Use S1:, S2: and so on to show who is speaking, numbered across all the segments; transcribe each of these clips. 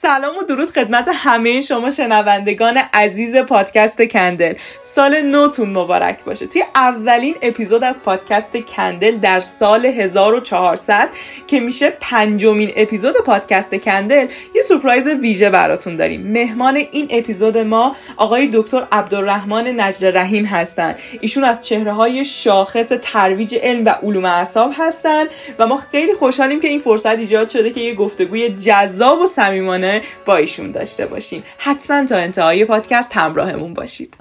S1: سلام و درود خدمت همه شما شنوندگان عزیز پادکست کندل. سال نوتون مبارک باشه. توی اولین اپیزود از پادکست کندل در سال 1400 که میشه پنجمین اپیزود پادکست کندل یه سورپرایز ویژه براتون داریم. مهمان این اپیزود ما آقای دکتر عبدالرحمن نجر رحیم هستن. ایشون از چهره های شاخص ترویج علم و علوم اعصاب هستن و ما خیلی خوشحالیم که این فرصت ایجاد شده که یه گفتگوی جذاب و صمیمانه با ایشون داشته باشیم. حتما تا انتهای پادکست همراهمون باشید.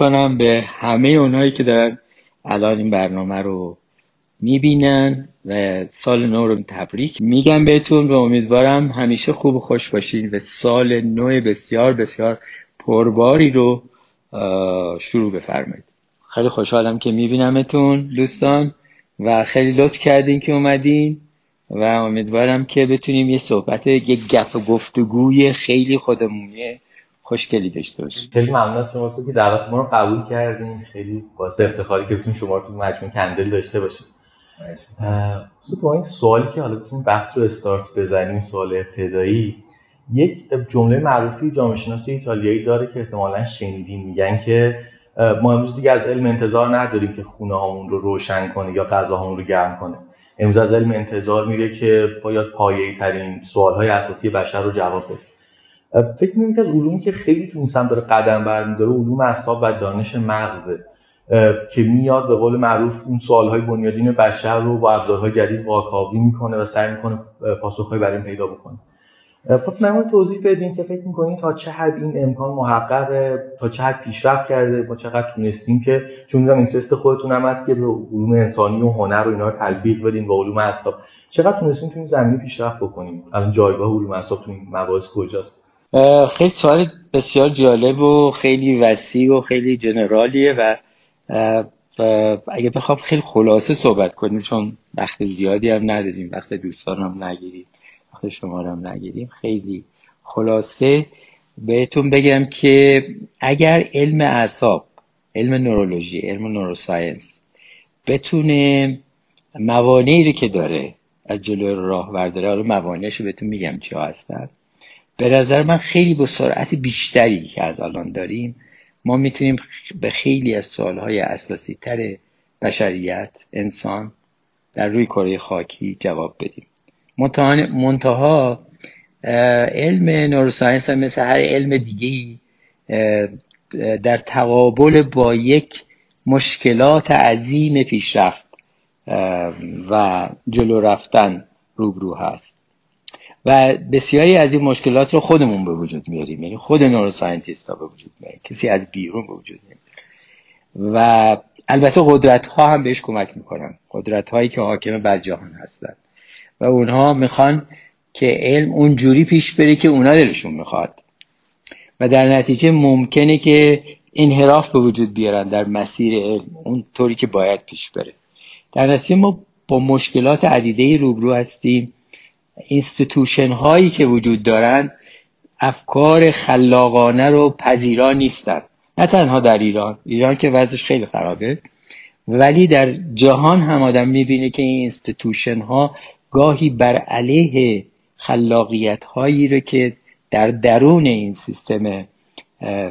S2: می‌کنم به همه اونایی که دارن الان این برنامه رو می‌بینن و سال نو رو تبریک میگم بهتون و امیدوارم همیشه خوب و خوش باشین و سال نو بسیار بسیار پرباری رو شروع بفرمایید. خیلی خوشحالم که میبینمتون دوستان و خیلی لطف کردین که اومدین و امیدوارم که بتونیم یه صحبت یه گپ گفتگوی خیلی خودمونیه خوشگلی داشته باشیم.
S3: خیلی ممنون از شما که دعوت ما رو قبول کردین. خیلی باعث افتخاری که بتونیم شما رو تو مجموعه کندل داشته باشیم. با این سوالی که حالا بتونیم بحث رو استارت بزنیم سوال ابتدایی. یک جمله معروفی جامعه شناسی ایتالیایی داره که احتمالا شنیدین. میگن که ما امروز دیگه از علم انتظار نداریم که خونه هامون رو روشن کنه یا غذاهامون رو گرم کنه. امروز از علم انتظار میره که باید پایه‌ای ترین سوال های اساسی بشر رو جواب بده. فکر می‌کنم که از علومی که خیلی تو این داره قدم برمیداره علوم اعصاب و دانش مغزه که میاد به قول معروف اون سوالهای بنیادین بشر رو با ابزارهای جدید واکاوی می‌کنه و سعی می‌کنه پاسخهایی برای این پیدا بکنه. پس نمون توضیح بدین که فکر می‌کنین تا چه حد این امکان محققه تا چه حد پیشرفت کرده ما چقدر تونستیم که چون می‌دونم اینترست خودتون هم هست که به علوم انسانی و هنر و اینا رو تلبیق بدین با علوم اعصاب. چقدر تونستیم تو این زمینه پیشرفت بکنیم الان جایگاه علوم اعصاب تو این مباحث کجاست؟
S2: خیلی سوال بسیار جالب و خیلی وسیع و خیلی جنرالیه و اگه بخوام خیلی خلاصه صحبت کنیم چون وقت زیادی هم نداریم وقت دوستان هم نگیریم وقت شما هم نگیریم خیلی خلاصه بهتون بگم که اگر علم اعصاب علم نورولوژی علم نوروساینس بتونه موانعی رو که داره از جلو راه برداره حالا موانعش رو بهتون میگم چی هستن. به نظر من خیلی با سرعت بیشتری که از الان داریم ما می‌تونیم به خیلی از سوالهای اساسی تر بشریت انسان در روی کره خاکی جواب بدیم. منتها علم نوروساینس هم مثل هر علم دیگه در تقابل با یک مشکلات عظیم پیشرفت و جلو رفتن روبرو هست. و بسیاری از این مشکلات رو خودمون به وجود میاریم. یعنی خود نوروساینتیست ها به وجود میاریم. کسی از بیرون به وجود نمیاره و البته قدرت ها هم بهش کمک می‌کنن. قدرت هایی که حاکم بر جهان هستن. و اونها می‌خوان که علم اونجوری پیش بره که اونا دلشون می‌خواد. و در نتیجه ممکنه که انحراف به وجود بیارن در مسیر علم. اون طوری که باید پیش بره. در نتیجه ما با مشکلات عدیده روبرو هستیم. institution هایی که وجود دارند افکار خلاقانه رو پذیرا نیستن. نه تنها در ایران ایران که وضعش خیلی خرابه ولی در جهان هم آدم می‌بینه که این institution ها گاهی بر علیه خلاقیت هایی رو که در درون این سیستم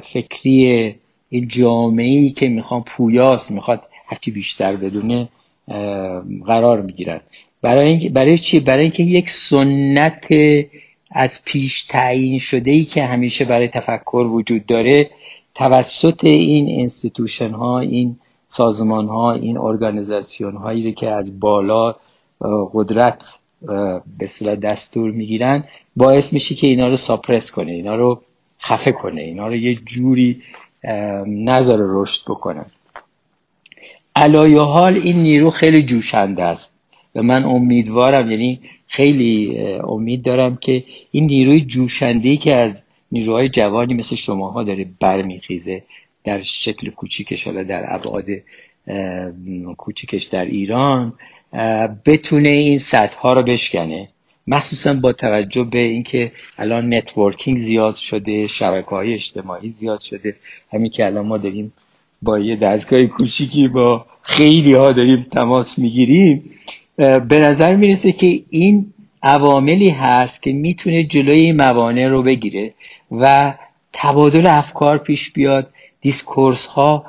S2: فکری جامعه ای که می‌خوان پویاست می‌خواد هرچی بیشتر بدونه قرار می‌گیرن. برای, برای چی؟ برای اینکه یک سنت از پیش تعیین شده ای که همیشه برای تفکر وجود داره توسط این institution ها این سازمان ها این organization هایی که از بالا قدرت به صورت دستور می‌گیرن باعث میشه که اینا رو ساپرس کنه اینا رو خفه کنه اینا رو یه جوری نظر رشد بکنن علایه حال این نیرو خیلی جوشنده است و من امیدوارم یعنی خیلی امید دارم که این نیروی جوشنده که از نیروهای جوانی مثل شماها داره برمیخیزه در شکل کوچیکش حالا در ابعاد کوچیکش در ایران بتونه این سطح ها رو بشکنه. مخصوصا با توجه به اینکه الان networking زیاد شده شبکه های اجتماعی زیاد شده. همین که الان ما داریم با یه دستگاه کوچیکی با خیلی ها داریم تماس می‌گیریم. به نظر می‌رسه که این عواملی هست که می‌تونه جلوی موانع رو بگیره و تبادل افکار پیش بیاد discourse ها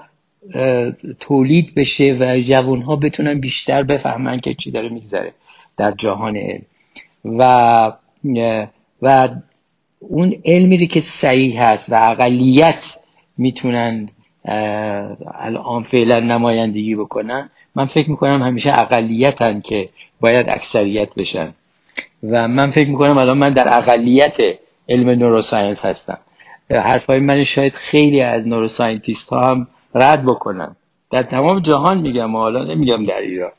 S2: تولید بشه و جوان ها بتونن بیشتر بفهمن که چی داره میگذره در جهان علم. و و اون علمی که صحیح هست و اقلیت می‌تونن الان فعلا نمایندگی بکنن من فکر می‌کنم همیشه اقلیتن که باید اکثریت بشن. و من فکر می‌کنم الان من در اقلیت علم نوروساینس هستم. حرفای من شاید خیلی از نوروساینتیست ها هم رد بکنم در تمام جهان میگم حالا نمیگم در ایران.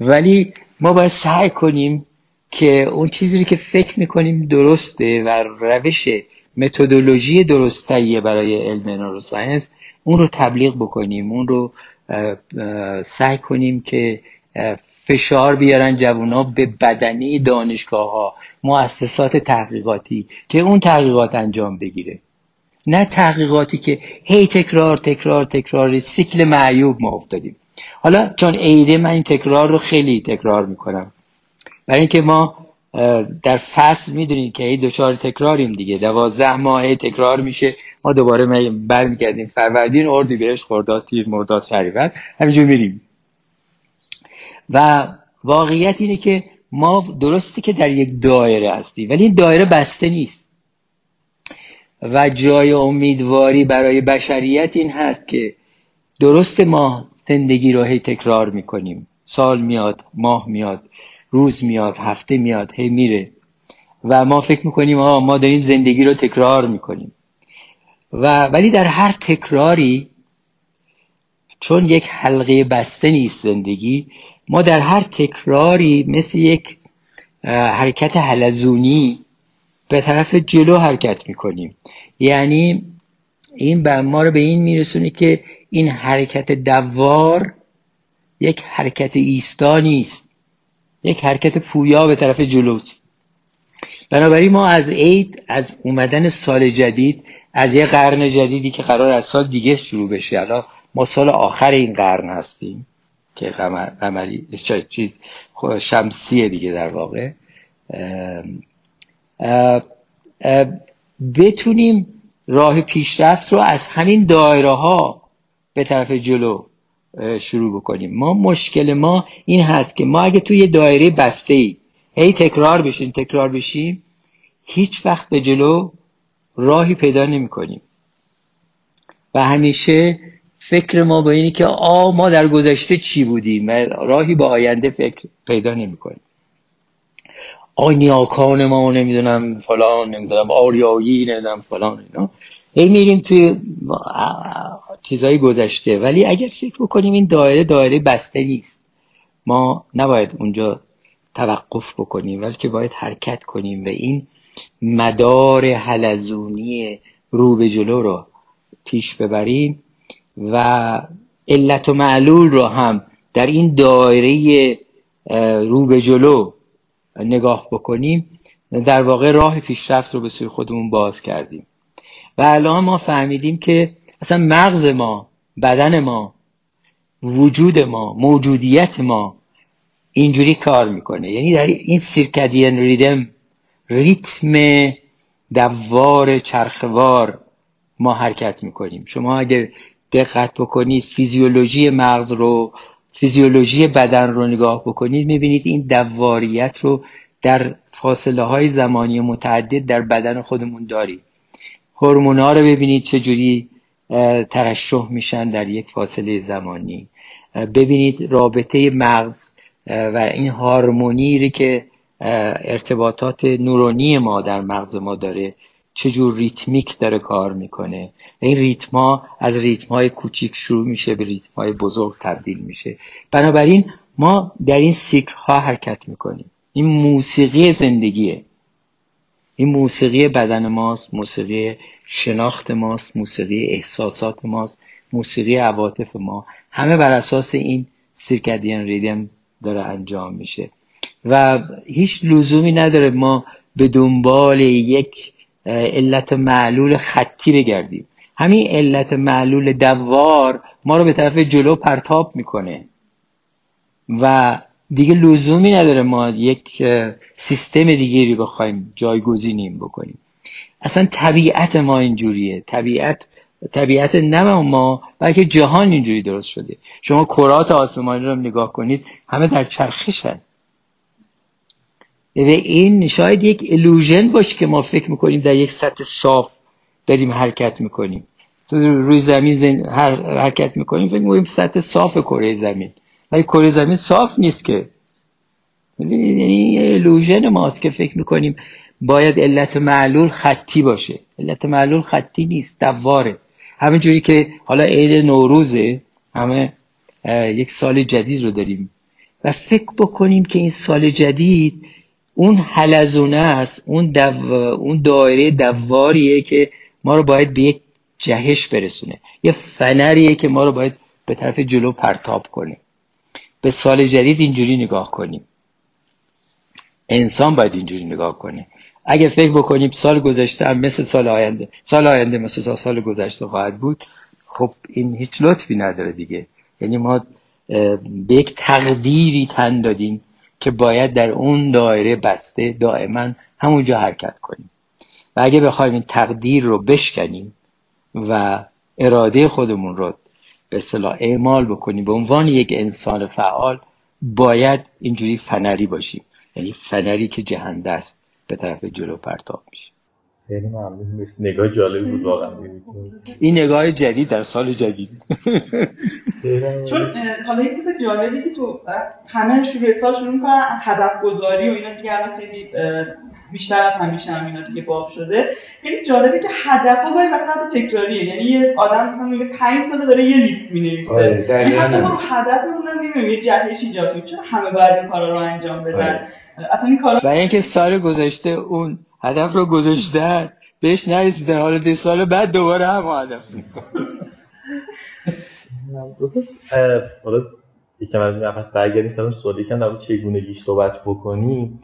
S2: ولی ما باید سعی کنیم که اون چیزی که فکر می‌کنیم درسته و روش متدولوژی درستیه برای علم نوروساینس اون رو تبلیغ بکنیم اون رو سعی کنیم که فشار بیارن جوونا به بدنی دانشگاه ها مؤسسات تحقیقاتی که اون تحقیقات انجام بگیره. نه تحقیقاتی که هی تکرار تکرار تکرار سیکل معیوب ما افتادیم. حالا چون عیده من این تکرار رو خیلی تکرار می‌کنم. برای اینکه ما در فصل می‌دونیم که هی دوچار تکراریم دیگه. دوازده ماه تکرار میشه. ما دوباره برمیگردیم فروردین اردی بهش خرداد تیر مرداد شهریور همینجور میریم. و واقعیت اینه که ما درستی که در یک دایره هستیم ولی این دایره بسته نیست. و جای امیدواری برای بشریت این هست که درست ما زندگی رو هی تکرار می‌کنیم. سال میاد ماه میاد. روز میاد هفته میاد هی میره. و ما فکر می‌کنیم آه ما داریم زندگی رو تکرار می‌کنیم. و ولی در هر تکراری چون یک حلقه بسته نیست زندگی ما در هر تکراری مثل یک حرکت حلزونی به طرف جلو حرکت می‌کنیم. یعنی این به ما رو به این میرسونه که این حرکت دوار یک حرکت ایستا نیست. یک حرکت پویا به طرف جلوست بنابراین ما از عید از اومدن سال جدید از یه قرن جدیدی که قرار از سال دیگه شروع بشه. الان ما سال آخر این قرن هستیم که قمری چیز شمسیه دیگه در واقع. بتونیم راه پیشرفت رو از همین دایره ها به طرف جلو شروع بکنیم. ما مشکل ما این هست که ما اگه توی دایره بسته ای هی تکرار بشیم تکرار بشیم هیچ وقت به جلو راهی پیدا نمی کنیم و همیشه فکر ما با اینی که آ ما در گذشته چی بودیم؟ راهی با آینده فکر پیدا نمی کنیم آ نیاکان ما نمی‌دونم فلان نمی‌دونم آریایی نمی‌دونم فلان اینا. هی میریم توی چیزهای گذشته. ولی اگر فکر بکنیم این دایره دایره بسته نیست. ما نباید اونجا توقف بکنیم بلکه باید حرکت کنیم و این مدار حلزونی رو به جلو رو پیش ببریم و علت و معلول رو هم در این دایره رو به جلو نگاه بکنیم. در واقع راه پیشرفت رو به سوی خودمون باز کردیم. و الان ما فهمیدیم که اصلا مغز ما بدن ما وجود ما موجودیت ما اینجوری کار می‌کنه. یعنی در این سیرکدین ریدم ریتم دوار چرخوار ما حرکت می‌کنیم. شما اگر دقت بکنید فیزیولوژی مغز رو فیزیولوژی بدن رو نگاه بکنید می‌بینید این دواریت رو در فاصله های زمانی متعدد در بدن خودمون داریم. هورمونا رو ببینید چجوری ترشح میشن در یک فاصله زمانی. ببینید رابطه مغز و این هارمونی که ارتباطات نورونی ما در مغز ما داره چجور ریتمیک داره کار می‌کنه. این ریتما از ریتم های کوچیک شروع میشه به ریتم های بزرگ تبدیل میشه. بنابراین ما در این سیکل ها حرکت می‌کنیم. این موسیقی زندگیه. این موسیقی بدن ماست موسیقی شناخت ماست موسیقی احساسات ماست موسیقی عواطف ما. همه بر اساس این سیرکدین ریدم داره انجام میشه. و هیچ لزومی نداره ما به دنبال یک علت معلول خطی بگردیم. همین علت معلول دوار ما رو به طرف جلو پرتاب می‌کنه. و دیگه لزومی نداره ما یک سیستم دیگری بخوایم جایگزینیم بکنیم. اصلا طبیعت ما اینجوریه. طبیعت طبیعت نه ما بلکه جهان اینجوری درست شده. شما کرات آسمانی رو نگاه کنید همه در چرخشن. و این شاید یک الوژن باشه که ما فکر می‌کنیم در یک سطح صاف داریم حرکت می‌کنیم. تو روی زمین حرکت می‌کنیم فکر می‌کنیم سطح صاف کره زمین. ولی کره زمین صاف نیست که. یعنی الوژن ماست که فکر می‌کنیم باید علت معلول خطی باشه. علت معلول خطی نیست دواره. همه جوری که حالا عید نوروزه همه یک سال جدید رو داریم. و فکر بکنیم که این سال جدید اون حلزونه است اون, دو... اون دایره دواریه که ما رو باید به یک جهش برسونه. یه فنریه که ما رو باید به طرف جلو پرتاب کنه. به سال جدید اینجوری نگاه کنیم. انسان باید اینجوری نگاه کنه. اگه فکر بکنیم سال گذشته هم مثل سال آینده سال آینده مثل سال گذشته خواهد بود خب این هیچ لطفی نداره دیگه. یعنی ما به یک تقدیری تن دادیم که باید در اون دایره بسته دائما همونجا حرکت کنیم. و اگه بخوایم این تقدیر رو بشکنیم و اراده خودمون رو به صلاح اعمال بکنیم به عنوان یک انسان فعال باید اینجوری فنری باشیم. یعنی فنری که جهنده است به طرف جلو پرتاب میشه.
S3: خیلی ممنون. نگاه جالبی بود واقعا.
S2: این نگاه جدید در سال جدید.
S1: چون حالا یه چیز جالبی که تو همه شروع سال شروع می‌کنن هدف گذاری و اینا دیگه الان خیلی بیشتر از همیشه هم اینا دیگه باب شده. خیلی جالبه که هدف ها گاهی وقتا حتی تکراریه. یعنی یه آدم مثلا میگه 5 ساله داره یه لیست می‌نویسه. آره یعنی حتی ما هدفمون هم نمی‌دونیم یه جهش ایجاد چون همه باید این کارا رو انجام بدن؟ آره.
S2: اصلا این کارا برای اینکه سال گذشته اون هدف رو گذاشتن. بهش نرسیدن. حالا ده سال بعد دوباره هم هدف
S3: حالا یکم از نفس برگردیم سر سوالی. کن در چگونگیش صحبت بکنیم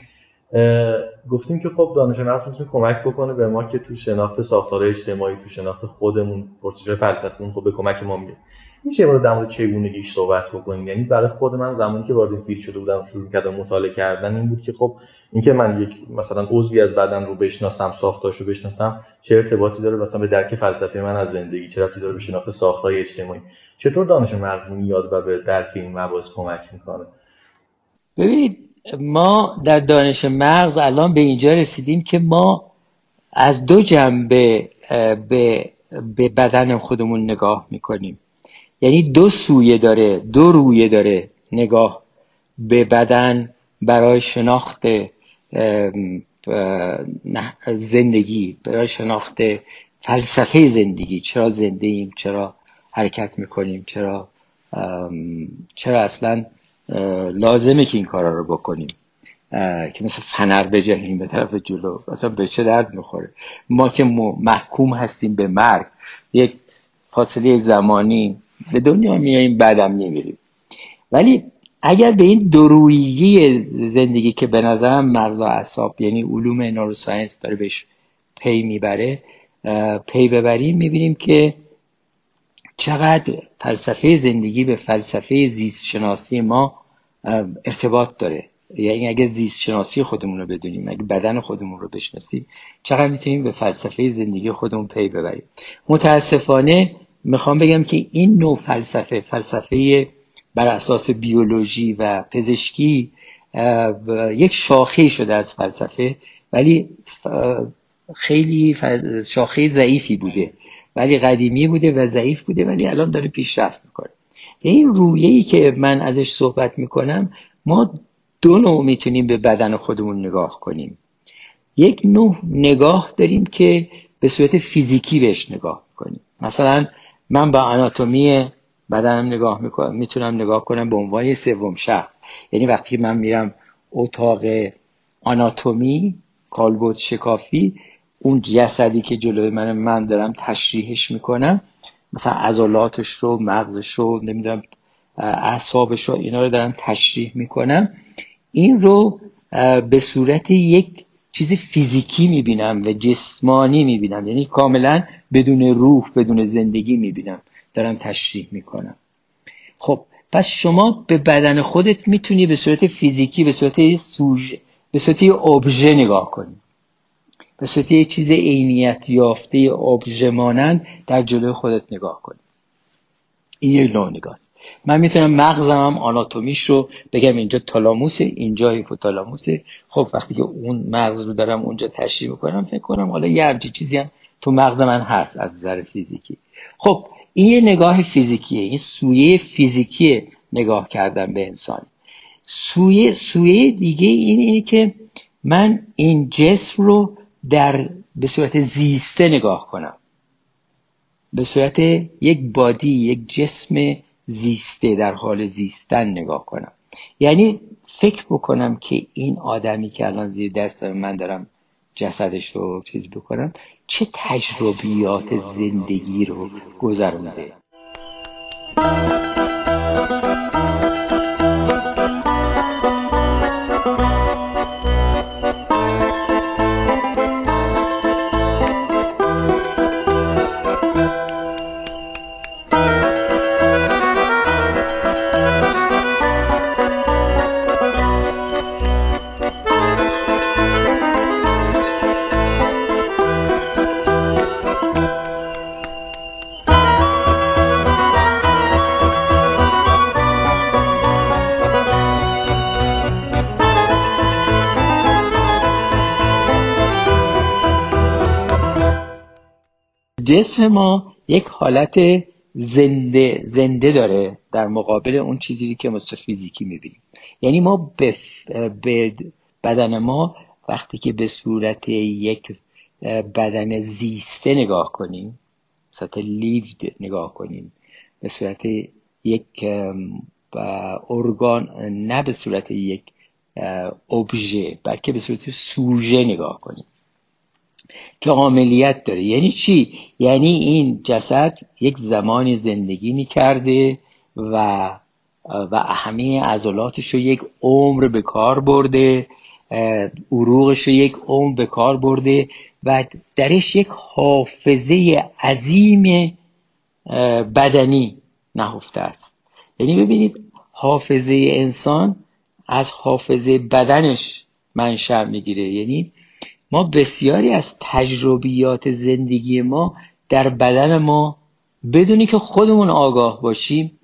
S3: گفتیم که خب دانش مغز می‌تونه کمک بکنه به ما که تو شناخت ساختار اجتماعی تو شناخت خودمون پرسش فلسفیمون خب به کمک ما میاد میشه مورد در مورد چگونگیش صحبت بکنیم؟ یعنی برای خود من زمانی که وارد این شده بودم شروع کردم مطالعه کردن این بود که خب اینکه من یک مثلا عضوی از بدن رو بشناسم ساختارش رو بشناسم چه ارتباطی داره؟ مثلا به درک فلسفی من از زندگی چه ربطی داره به شناخت ساختار اجتماعی؟ چطور دانش مغز میاد و به درک این مباحث کمک می‌کنه؟
S2: ببینید ما در دانش مغز الان به اینجا رسیدیم که ما از دو جنبه به, به بدن خودمون نگاه می‌کنیم. یعنی دو سویه داره دو رویه داره نگاه به بدن برای شناخت زندگی برای شناخت فلسفه زندگی چرا زنده ایم چرا حرکت می‌کنیم چرا چرا اصلا لازمه که این کارا رو بکنیم که مثل فنر بجهیم به طرف جلو اصلا به چه درد می‌خوره؟ ما که محکوم هستیم به مرگ یک فاصله زمانی به دنیا میاییم بعدم میمیریم ولی اگر به این درویی زندگی که به نظرم مغز و اعصاب یعنی علوم نوروساینس داره بهش پی می‌بره پی ببریم می‌بینیم که چقدر فلسفه زندگی به فلسفه زیست شناسی ما ارتباط داره. یعنی اگه زیست شناسی خودمون رو بدونیم اگه بدن خودمون رو بشناسیم چقدر می‌تونیم به فلسفه زندگی خودمون پی ببریم. متاسفانه می‌خوام بگم که این نوع فلسفه فلسفه بر اساس بیولوژی و پزشکی یک شاخه شده از فلسفه ولی خیلی شاخه ضعیفی بوده. ولی قدیمی بوده و ضعیف بوده ولی الان داره پیشرفت می‌کنه. این رویه ای که من ازش صحبت می‌کنم ما دو نوع می‌تونیم به بدن خودمون نگاه کنیم. یک نوع نگاه داریم که به صورت فیزیکی بهش نگاه کنیم مثلا من با آناتومی بدنم نگاه می‌کنم می‌تونم نگاه کنم به عنوان سوم شخص. یعنی وقتی من میرم اتاق آناتومی کالبوت شکافی اون جسدی که جلوی من من دارم تشریحش می‌کنم مثلا عضلاتش رو مغزش رو نمی‌دونم اعصابش رو اینا رو دارم تشریح می‌کنم. این رو به صورت یک چیز فیزیکی می‌بینم و جسمانی می‌بینم. یعنی کاملا بدون روح بدون زندگی می‌بینم. دارم تشریح می‌کنم. خب پس شما به بدن خودت می‌تونی به صورت فیزیکی به صورت سوژه به صورت ابژه نگاه کنی. به صورت یه چیز عینیت یافته ابژه مانند در جلوی خودت نگاه کنی. این یه نوع نگاست من می‌تونم مغزم هم آناتومیش رو بگم اینجا تالاموسه اینجا هیپوتالاموسه. خب وقتی که اون مغز رو دارم اونجا تشریح می‌کنم فکر کنم حالا یه همچی چیزی هم تو مغز من هست از نظر فیزیکی. خب این یه نگاه فیزیکیه این سویه فیزیکی نگاه کردن به انسان. سویه سویه دیگه این اینه که من این جسم رو در به صورت زیسته نگاه کنم. به صورت یک بادی یک جسم زیسته در حال زیستن نگاه کنم. یعنی فکر بکنم که این آدمی که الان زیر دست من دارم جسدش رو چیز بکنم چه تجربیات زندگی رو گذرونده؟ جسم ما یک حالت زنده زنده داره در مقابل اون چیزی که ما فیزیکی می‌بینیم. یعنی ما به, بدن ما وقتی که به صورت یک بدن زیسته نگاه کنیم صورت لیفد نگاه کنیم به صورت یک ارگان نه به صورت یک ابژه بلکه به صورت سوژه نگاه کنیم. که عاملیت داره. یعنی چی؟ یعنی این جسد یک زمانی زندگی می‌کرده و و همه عضلاتش رو یک عمر به کار برده عروقش رو یک عمر به کار برده و درش یک حافظه عظیم بدنی نهفته است. یعنی ببینید حافظه انسان از حافظه بدنش منشأ می‌گیره. یعنی ما بسیاری از تجربیات زندگی ما در بدن ما بدونی که خودمون آگاه باشیم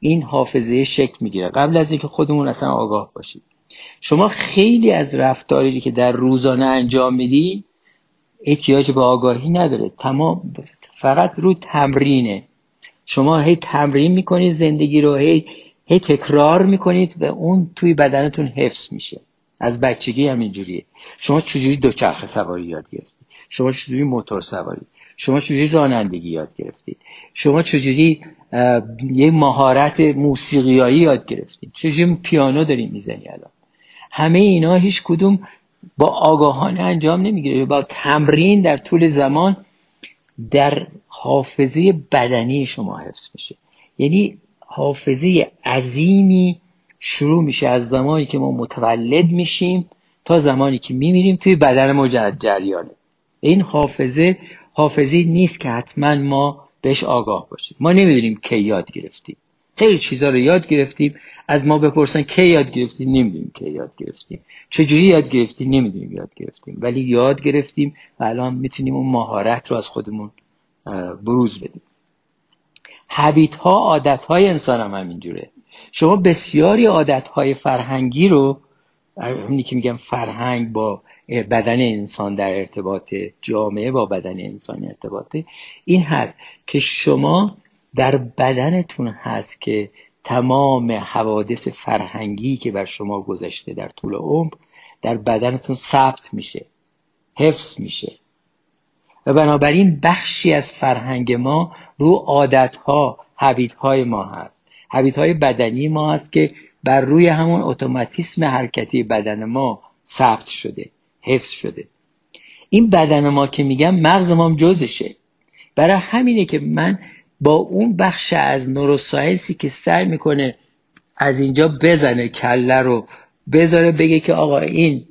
S2: این حافظه شکل می‌گیره. قبل از اینکه خودمون اصلا آگاه باشیم. شما خیلی از رفتاری که در روزانه انجام میدی احتیاج به آگاهی نداره. تمام فقط رو تمرینه. شما هی تمرین می‌کنید زندگی رو هی هی تکرار می‌کنید و اون توی بدنتون حفظ میشه. از بچگی هم اینجوریه. شما چجوری دوچرخه سواری یاد گرفتید شما چجوری موتور سواری؟ شما چجوری رانندگی یاد گرفتید شما چجوری یه مهارت موسیقیایی یاد گرفتید چجوری پیانو داریم می‌زنی الان؟ همه اینا هیچ کدوم با آگاهانه انجام نمی‌گیره. با تمرین در طول زمان در حافظه بدنی شما حفظ میشه. یعنی حافظه عظیمی شروع میشه از زمانی که ما متولد میشیم تا زمانی که میمیریم توی بدن ما جریانه. این حافظه حافظه نیست که حتما ما بهش آگاه باشیم. ما نمی‌دونیم کی یاد گرفتیم. خیلی چیزا رو یاد گرفتیم. از ما بپرسن کی یاد گرفتیم نمی‌دونیم کی یاد گرفتیم. چجوری یاد گرفتیم؟ نمی‌دونیم یاد گرفتیم. ولی یاد گرفتیم و الان می‌تونیم اون مهارت رو از خودمون بروز بدیم. حبیت ها عادت های انسان هم همینجوره شما بسیاری عادت های فرهنگی رو اونی که میگم فرهنگ با بدن انسان در ارتباط جامعه با بدن انسان ارتباطه این هست که شما در بدنتون هست که تمام حوادث فرهنگی که بر شما گذشته در طول عمر در بدنتون ثبت میشه حفظ میشه. و بنابراین بخشی از فرهنگ ما رو عادتها های ما هست. های بدنی ما هست که بر روی همون اتوماتیسم حرکتی بدن ما ثبت شده حفظ شده. این بدن ما که میگم مغز ما جزشه. برای همینه که من با اون بخش از نوروساینسی که سعی می‌کنه از اینجا بزنه کله رو بذاره بگه که آقا این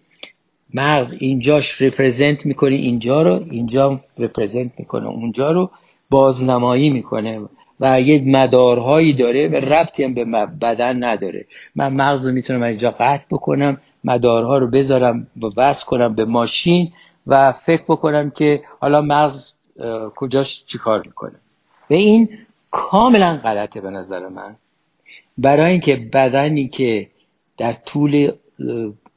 S2: مغز اینجاش رپرزنت می‌کنه اینجا رو اینجا رپرزنت می‌کنه اونجا رو بازنمایی می‌کنه. و یه مدارهایی داره و ربطی هم به بدن نداره. من مغز رو می‌تونم اینجا قطع بکنم مدارها رو بذارم و وصل کنم به ماشین و فکر بکنم که حالا مغز کجاش چیکار می‌کنه. و این کاملا غلطه به نظر من. برای اینکه بدنی که در طول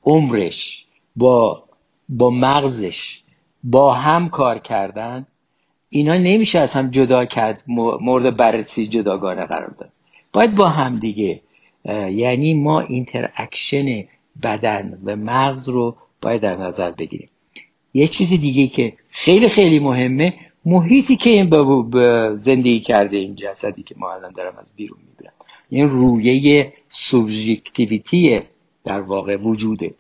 S2: عمرش با با مغزش با هم کار کردن اینا نمیشه از هم جدا کرد مورد بررسی جداگانه قرار داد. باید با هم دیگه یعنی ما interaction بدن و مغز رو باید در نظر بگیریم. یه چیزی دیگه که خیلی خیلی مهمه محیطی که این زندگی کرده این جسدی که ما الان دارم از بیرون می‌بینم. این رویه سوبژکتیویتی در واقع وجوده.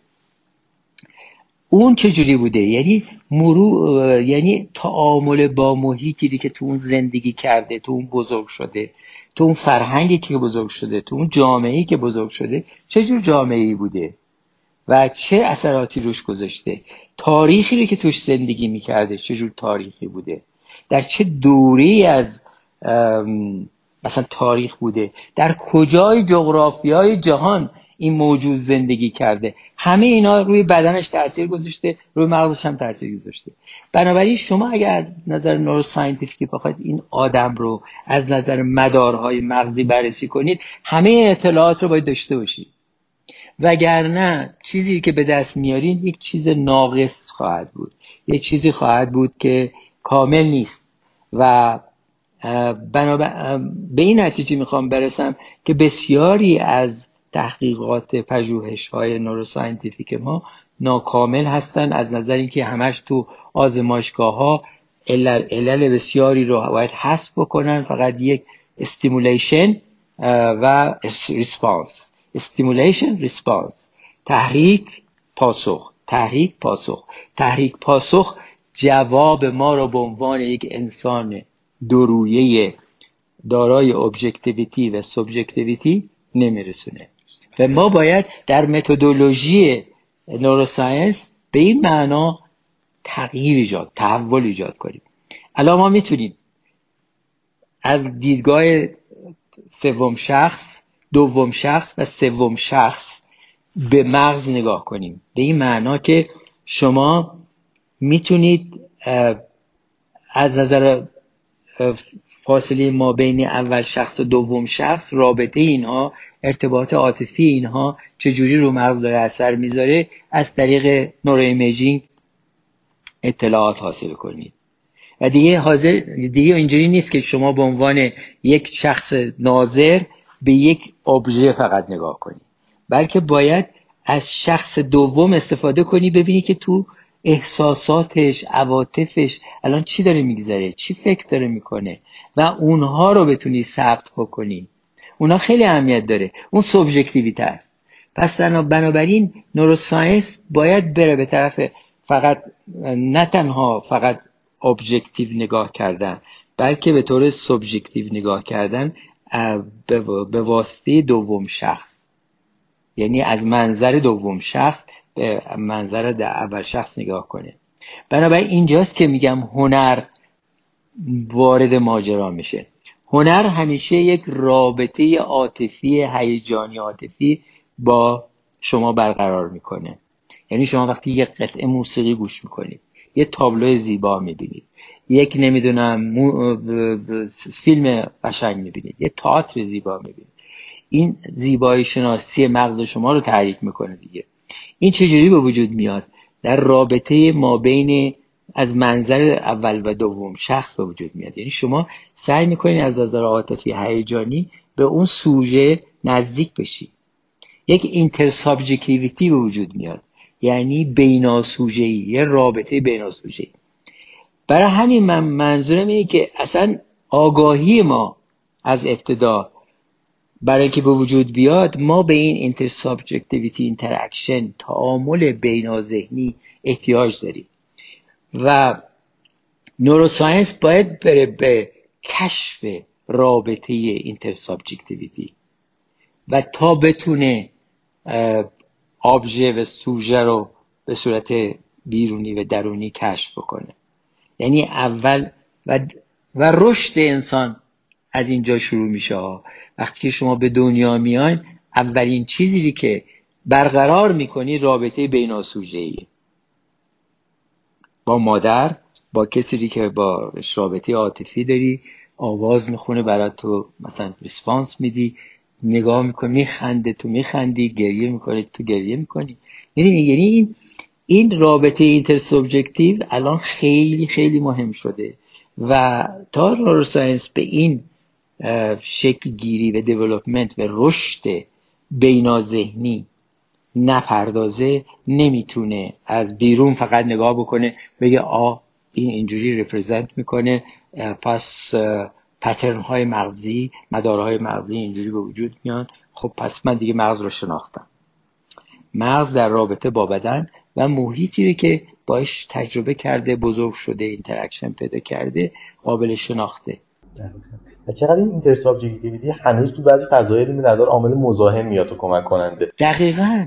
S2: اون چجوری بوده؟ یعنی مرو یعنی تعامل با محیطی که تو اون زندگی کرده تو اون بزرگ شده تو اون فرهنگی که بزرگ شده تو اون جامعه‌ای که بزرگ شده چه جور جامعه‌ای بوده؟ و چه اثراتی روش گذاشته؟ تاریخی رو که توش زندگی می‌کرده چه جور تاریخی بوده؟ در چه دوری از مثلا تاریخ بوده؟ در کجای جغرافیای جهان این موجود زندگی کرده. همه اینا روی بدنش تاثیر گذاشته روی مغزش هم تاثیر گذاشته. بنابراین شما اگر از نظر نورو ساینتیفیکی بخواید این آدم رو از نظر مدارهای مغزی بررسی کنید همه اطلاعات رو باید داشته باشید. وگرنه چیزی که به دست میارین یک چیز ناقص خواهد بود. یک چیزی خواهد بود که کامل نیست. و بنابر... به این نتیجه می‌خوام برسم که بسیاری از تحقیقات پژوهش های neuroscientific ما ناکامل هستن از نظر اینکه همش تو آزمایشگاه ها علل, بسیاری رو باید حذف بکنن فقط یک stimulation و response stimulation response تحریک پاسخ. تحریک پاسخ. تحریک پاسخ جواب ما را به عنوان یک انسان دورویه دارای objectivity و subjectivity نمیرسونه. و ما باید در متدولوژی neuroscience به این معنا تغییر ایجاد تحول ایجاد کنیم. الان ما می‌تونیم از دیدگاه سوم شخص دوم شخص و سوم شخص به مغز نگاه کنیم. به این معنا که شما می‌تونید از نظر فاصله ما بین اول شخص و دوم شخص رابطه اینها ارتباط عاطفی اینها چجوری رو مغز داره اثر می‌ذاره؟ از طریق neuroimaging اطلاعات حاصل کنید. و دیگه حاضر دیگه اینجوری نیست که شما به عنوان یک شخص ناظر به یک ابژه فقط نگاه کنی بلکه باید از شخص دوم استفاده کنی ببینی که تو احساساتش عواطفش. الان چی داره میگذره؟ چی فکر داره می‌کنه؟ و اونها رو بتونی ثبت بکنی. اونها خیلی اهمیت داره. اون سوبژکتیویته است. پس بنابراین نوروساینس باید بره به طرف فقط نه تنها فقط objective نگاه کردن بلکه به طور subjective نگاه کردن به واسطه دوم شخص. یعنی از منظر دوم شخص به منظر در اول شخص نگاه کنه بنابراین اینجاست که میگم هنر وارد ماجرا میشه. هنر همیشه یک رابطه عاطفی هیجانی عاطفی با شما برقرار می‌کنه. یعنی شما وقتی یک قطعه موسیقی گوش می‌کنید یه تابلو زیبا می‌بینید یک نمی‌دونم فیلم قشنگ می‌بینید یه تئاتر زیبا می‌بینید. این زیبایی شناسی مغز شما رو تحریک می‌کنه دیگه. این چجوری به وجود میاد؟ در رابطه ما بین از منظر اول و دوم شخص به وجود میاد. یعنی شما سعی می‌کنید از نظر عاطفی هیجانی به اون سوژه نزدیک بشی. یک inter به وجود میاد. یعنی بیناسوژه یه رابطه بیناسوژه برای همین من منظورم اینه که اصلا آگاهی ما از ابتدا برای اینکه به وجود بیاد ما به این intersubjectivity interaction تعامل بیناذهنی احتیاج داریم. و neuroscience باید بره به کشف رابطه intersubjectivity و تا بتونه ابژه و سوژه رو به صورت بیرونی و درونی کشف بکنه. یعنی اول و, و رشد انسان از اینجا شروع میشه وقتی که شما به دنیا میاین اولین چیزی که برقرار می‌کنی رابطه بیناسوژه ایه با مادر با کسی که با رابطه عاطفی داری آواز می‌خونه برای تو مثلا response میدی نگاه می‌کنی میخنده تو میخندی گریه می‌کنی تو گریه می‌کنی. یعنی یعنی این این رابطه intersubjective الان خیلی خیلی مهم شده. و تا neuroscience به این شکل گیری و development و رشد بیناذهنی نپردازه نمی‌تونه از بیرون فقط نگاه بکنه بگه آ این اینجوری represent می‌کنه پس pattern های مغزی مدارهای مغزی اینجوری به وجود میان. خب پس من دیگه مغز رو شناختم. مغز در رابطه با بدن و محیطی که باش تجربه کرده بزرگ شده interaction پیدا کرده قابل شناخته.
S3: و چقدر این اینتر هنوز تو بعضی فضایل به نظر عامل مزاحم میاد و کمک کننده.
S2: دقیقا.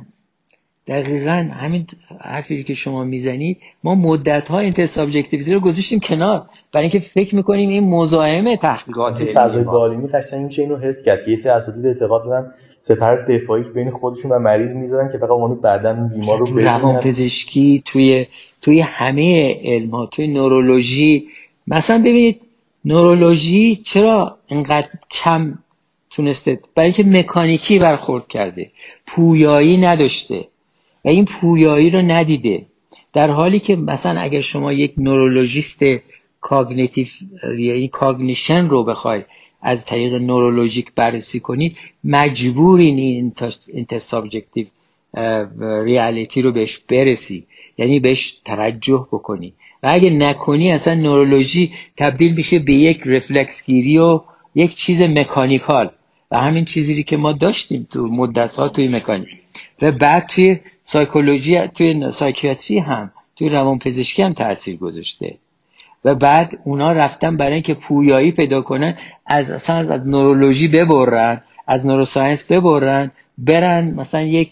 S2: دقیقا. همین حرفی که شما می‌زنید ما مدت ها intersubjectivity رو گذاشتیم کنار. برای اینکه فکر می‌کنیم این مزاحم تحقیقات
S3: فضای بالینی قشنگ میشه اینو حس کرد که یه سری اساتید اعتقاد دارن سپر دفاعی بین خودشون و مریض می‌ذارن که فقط اونو بعدا بیمار رو
S2: توی روان پزشکی توی توی همه علم توی نورولوژی. مثلا ببینید نورولوژی چرا اینقدر کم تونسته؟ برای اینکه مکانیکی برخورد کرده پویایی نداشته و این پویایی رو ندیده. در حالی که مثلا اگر شما یک نورولوژیست cognitive یعنی cognition رو بخوای از طریق neurologic بررسی کنید مجبورین این intersubjective reality رو بهش برسی. یعنی بهش توجه بکنی. و اگه نکنی اصلا نورولوژی تبدیل میشه به یک رفلکس گیری و یک چیز مکانیکال و همین چیزی که ما داشتیم تو مدت ها توی مکانیک. و بعد توی سایکولوژی توی سایکیاتری هم توی روان پزشکی هم تاثیر گذاشته. و بعد اونا رفتن برای اینکه پویایی پیدا کنن از اصلا از نورولوژی ببرن از نوروساینس ببرن برن مثلا یک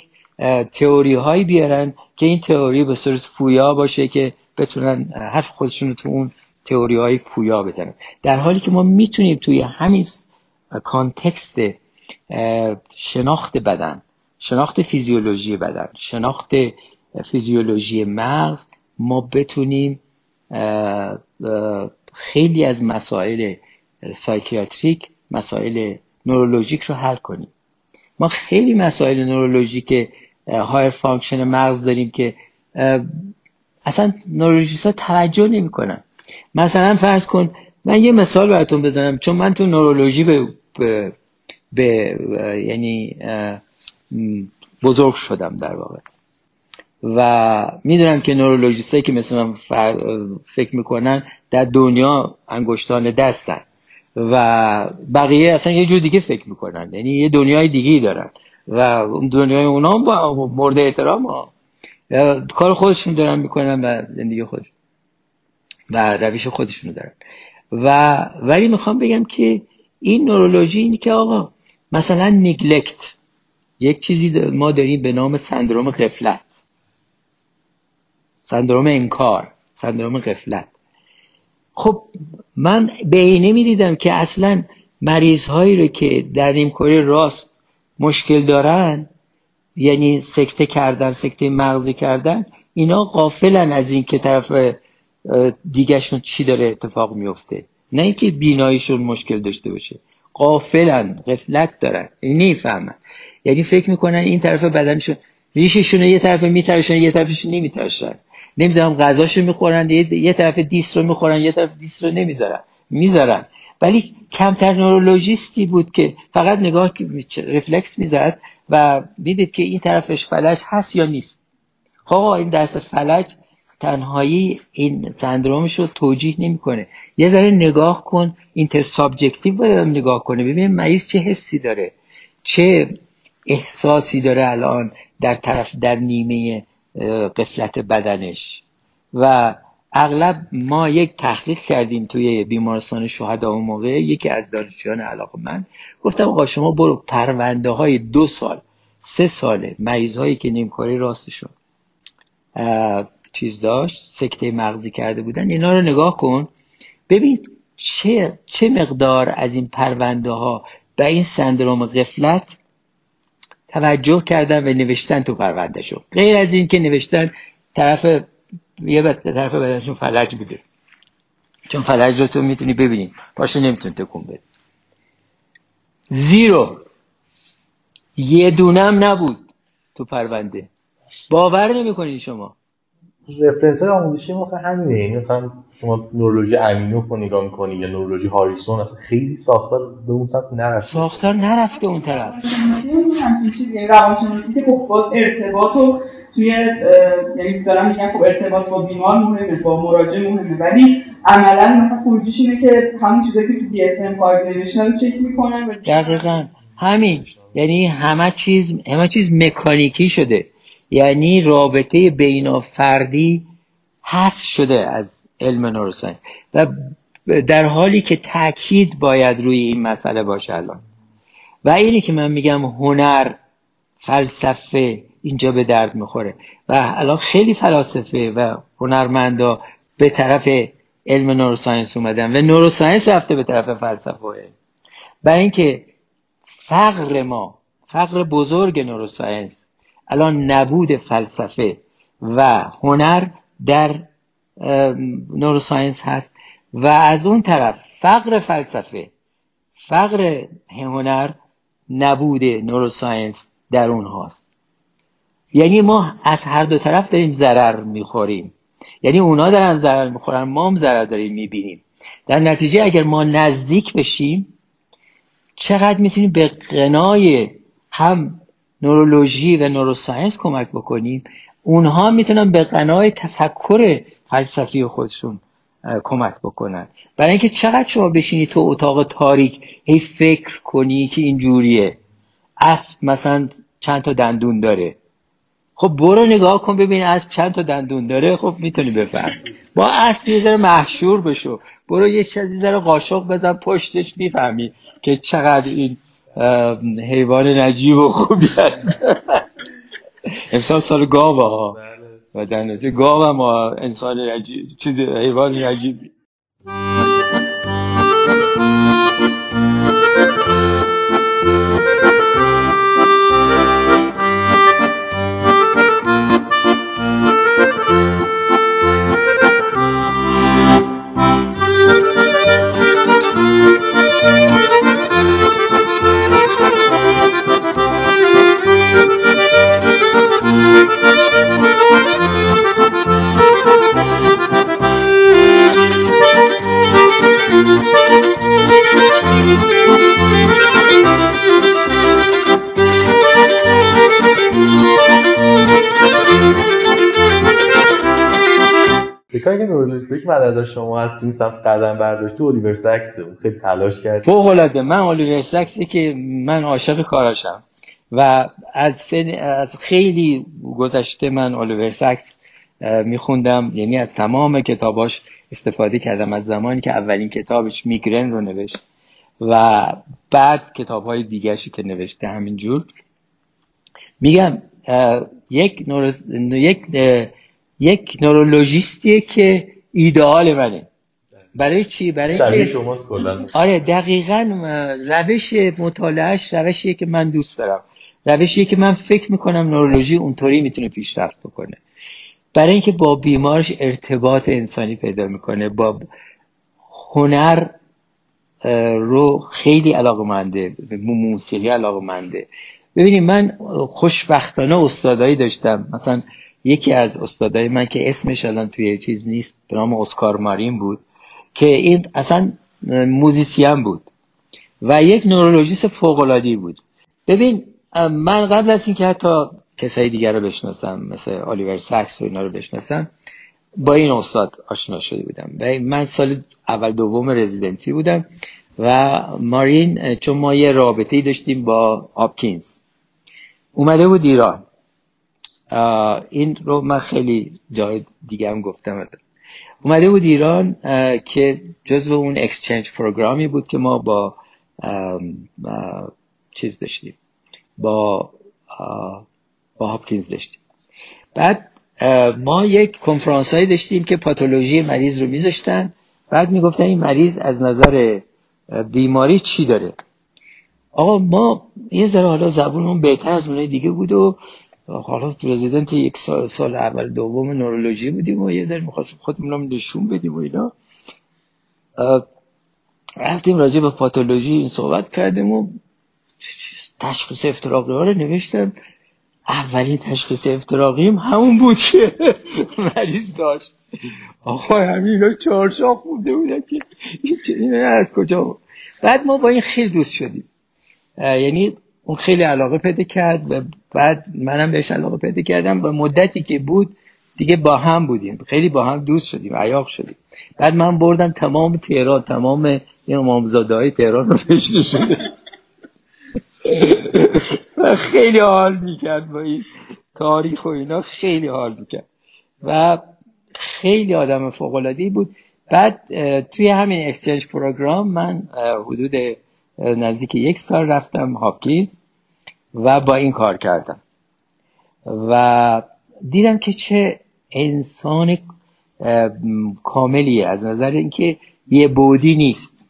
S2: تئوری هایی بیارن که این تئوری به صورت پویا باشه که بتونن حرف خودشون رو تو اون تئوری های پویا بزنن. در حالی که ما می‌تونیم توی همین کانتکست شناخت بدن شناخت فیزیولوژی بدن شناخت فیزیولوژی مغز ما بتونیم خیلی از مسائل psychiatric مسائل neurologic رو حل کنیم. ما خیلی مسائل neurologic های function مغز داریم که اصلا نورولوژیست ها توجه نمی‌کنن. مثلا فرض کن من یه مثال براتون بزنم. چون من تو نورولوژی به, به, یعنی بزرگ شدم در واقع. و می‌دونم که نورولوژیست که مثل فکر می‌کنن در دنیا انگشتان دستن. و بقیه اصلا یه جور دیگه فکر می‌کنن. یعنی یه دنیای دیگه دارن. و دنیای اونا با مورد احترام ها. کار خودشون دارن می‌کنن و زندگی خودشون و روش خودشونو دارن. و ولی می‌خوام بگم که این نورولوژی اینی که آقا مثلا نیگلکت یک چیزی ما داریم به نام سندروم قفلت سندروم انکار سندروم قفلت خب من به اینه می‌دیدم که اصلا مریض هایی رو که در نیمکره راست مشکل دارن یعنی سکته کردن سکته مغزی کردن اینا قافلن از این که طرف دیگهشون چی داره اتفاق میفته نه اینکه بیناییشون مشکل داشته باشه. قافلن غفلت دارن. این یعنی فکر می‌کنن این طرف بدنشون ریششون یه طرف می‌تراشن یه طرفش نمی‌تراشن. نمی‌دونم غذاشو می‌خورن یه طرف dish رو می‌خورن یه طرف dish رو نمی‌ذارن. می‌ذارن. ولی کمتر نورولوژیستی بود که فقط نگاه رفلکس می‌زد و دیدید که این طرفش فلج هست یا نیست. خب این دست فلج تنهایی این سندرومش رو توجیه نمی‌کنه. یه ذره نگاه کن این تست subjective باید نگاه کنه. ببین مریض چه حسی داره چه احساسی داره الان در طرف در نیمه قفلت بدنش. و اغلب ما یک تحقیق کردیم توی بیمارستان شهدا اون موقع. یکی از دانشجویان علاقه من گفتم آقا شما برو پرونده های دو سال سه ساله مریض هایی که نیمکاری راستشون چیز داشت سکته مغزی کرده بودن اینا رو نگاه کن. ببین چه, چه مقدار از این پرونده ها به این سندروم قفلت توجه کردن و نوشتن تو پرونده شو غیر از این که نوشتن طرف یه طرف بدنشون فلج بوده. چون فلج رو تو می‌تونی ببینی. پاشو نمی‌تونی تکون بده زیرو. یه دونم نبود تو پرونده. باور نمی‌کنید شما.
S3: رفرنس های آموزشی ما همینه. یعنی مثلا شما نورولوژی امینوف رو نگاه می‌کنی یا نورولوژی هاریسون اصلا خیلی ساختار به اون سمت نرفته.
S2: ساختار نرفته اون طرف.
S1: روانشناسی که خب باز ارتباط و توی یعنی دارم میگن خب ارتباط با بیمار مهمه با مراجع مهمه. ولی عملا مثلا خروجیش اینه که همون چیزایی که تو DSM 5 نوشتن چک می‌کنن
S2: دقیقاً. همین. یعنی همه چیز همه چیز مکانیکی شده. یعنی رابطه بین فردی حس شده از علم نوروساینس. و در حالی که تاکید باید روی این مسئله باشه الان. و اینی که من میگم هنر فلسفه اینجا به درد می‌خوره. و الان خیلی فلاسفه و هنرمندا به طرف علم نوروساینس اومدن و نوروساینس رفته به طرف فلسفه برای اینکه فقر ما فقر بزرگ نوروساینس الان نبود فلسفه و هنر در نوروساینس هست و از اون طرف فقر فلسفه فقر هنر نبود نوروساینس در اون هاست یعنی ما از هر دو طرف داریم ضرر می‌خوریم. یعنی اونا دارن ضرر می‌خورن ما هم ضرر داریم می‌بینیم. در نتیجه اگر ما نزدیک بشیم چقدر می‌تونیم به قنای هم نورولوژی و نوروساینس کمک بکنیم اونها می‌تونن به قنای تفکر فلسفی خودشون کمک بکنن. برای اینکه چقدر شما بشینی تو اتاق تاریک هی فکر کنی که اینجوریه. اسب مثلا چند تا دندون داره. خب برو نگاه کن ببین اسب چند تا دندون داره. خب می‌تونی بفهم با اسب یه ذره محشور بشو. برو یه چیزی ذره قاشق بزن پشتش می‌فهمی که چقدر این حیوان نجیب و خوبی هست. امسال سال گاوه ها و در نتیجه گاو هم انسان نجیب چیز حیوان نجیبی.
S3: کاری که نورولوژیستی که من شما هست تو این سمت قدم برداشته الیور ساکس خیلی تلاش کرد
S2: فوق العاده من الیور ساکسی که من عاشق کاراشم. و از, سن... از خیلی گذشته من الیور ساکس میخوندم. یعنی از تمام کتاباش استفاده کردم. از زمانی که اولین کتابش میگرن رو نوشت. و بعد کتاب های دیگرشی که نوشته همینجور. میگم یک نورس... یک یک نورولوژیستیه که ایدئال منه. برای چی؟ برای
S3: که
S2: آره دقیقا روش مطالعهش روشیه که من دوست دارم. روشیه که من فکر می‌کنم نورولوژی اونطوری می‌تونه پیشرفت بکنه. برای اینکه با بیمارش ارتباط انسانی پیدا می‌کنه با هنر رو خیلی علاقه منده موسیقی علاقه منده ببینید من خوشبختانه استادایی داشتم. مثلا یکی از استادای من که اسمش الان توی چیز نیست به نام اسکار مارین بود که این اصلا musicien بود و یک نورولوژیست فوق بود. ببین من قبل از اینکه حتی کسای دیگر رو بشناسم مثل آلیور ساکس و اینا رو بشناسم با این استاد آشنا شده بودم. و من سال اول دوم رزیدنتی بودم و مارین چون ما یه رابطه داشتیم با آپکینز اومده بود ایران. این رو من خیلی جای دیگه هم گفتم اومده بود ایران که جزو اون اکسچنج پروگرامی بود که ما با چیز داشتیم. با با هاپکینز داشتیم. بعد ما یک کنفرانس هایی داشتیم که پاتولوژی مریض رو میذاشتن. بعد می‌گفتن این مریض از نظر بیماری چی داره؟ آقا ما یه ذره حالا زبونمون بهتر از اونای دیگه بود و حالا رزیدنت یک سال, سال اول دوم نورولوژی بودیم و یه ذره می‌خواستیم خودمون نشون بدیم و اینا. رفتیم راجع به پاتولوژی این صحبت کردیم و تشخیص افتراقی ها رو نوشتم. اولین تشخیص افتراقیم همون بود که مریض داشت. آقا همین اینا چهارشاخ بوده بودن که این از کجا بود؟ بعد ما با این خیلی دوست شدیم. یعنی اون خیلی علاقه پیدا کرد و بعد منم بهش علاقه پیدا کردم و مدتی که بود دیگه با هم بودیم. خیلی با هم دوست شدیم عیاق شدیم. بعد من بردم تمام تهران تمام این امامزاده های تهران رو نشته شده و خیلی حال می‌کرد با این تاریخ و اینا خیلی حال می‌کرد. و خیلی آدم فوقلادی بود. بعد توی همین اکسچنج پروگرام من حدود نزدیک یک سال رفتم هاپکینز. و با این کار کردم. و دیدم که چه انسان کاملیه از نظر اینکه یه بودی نیست.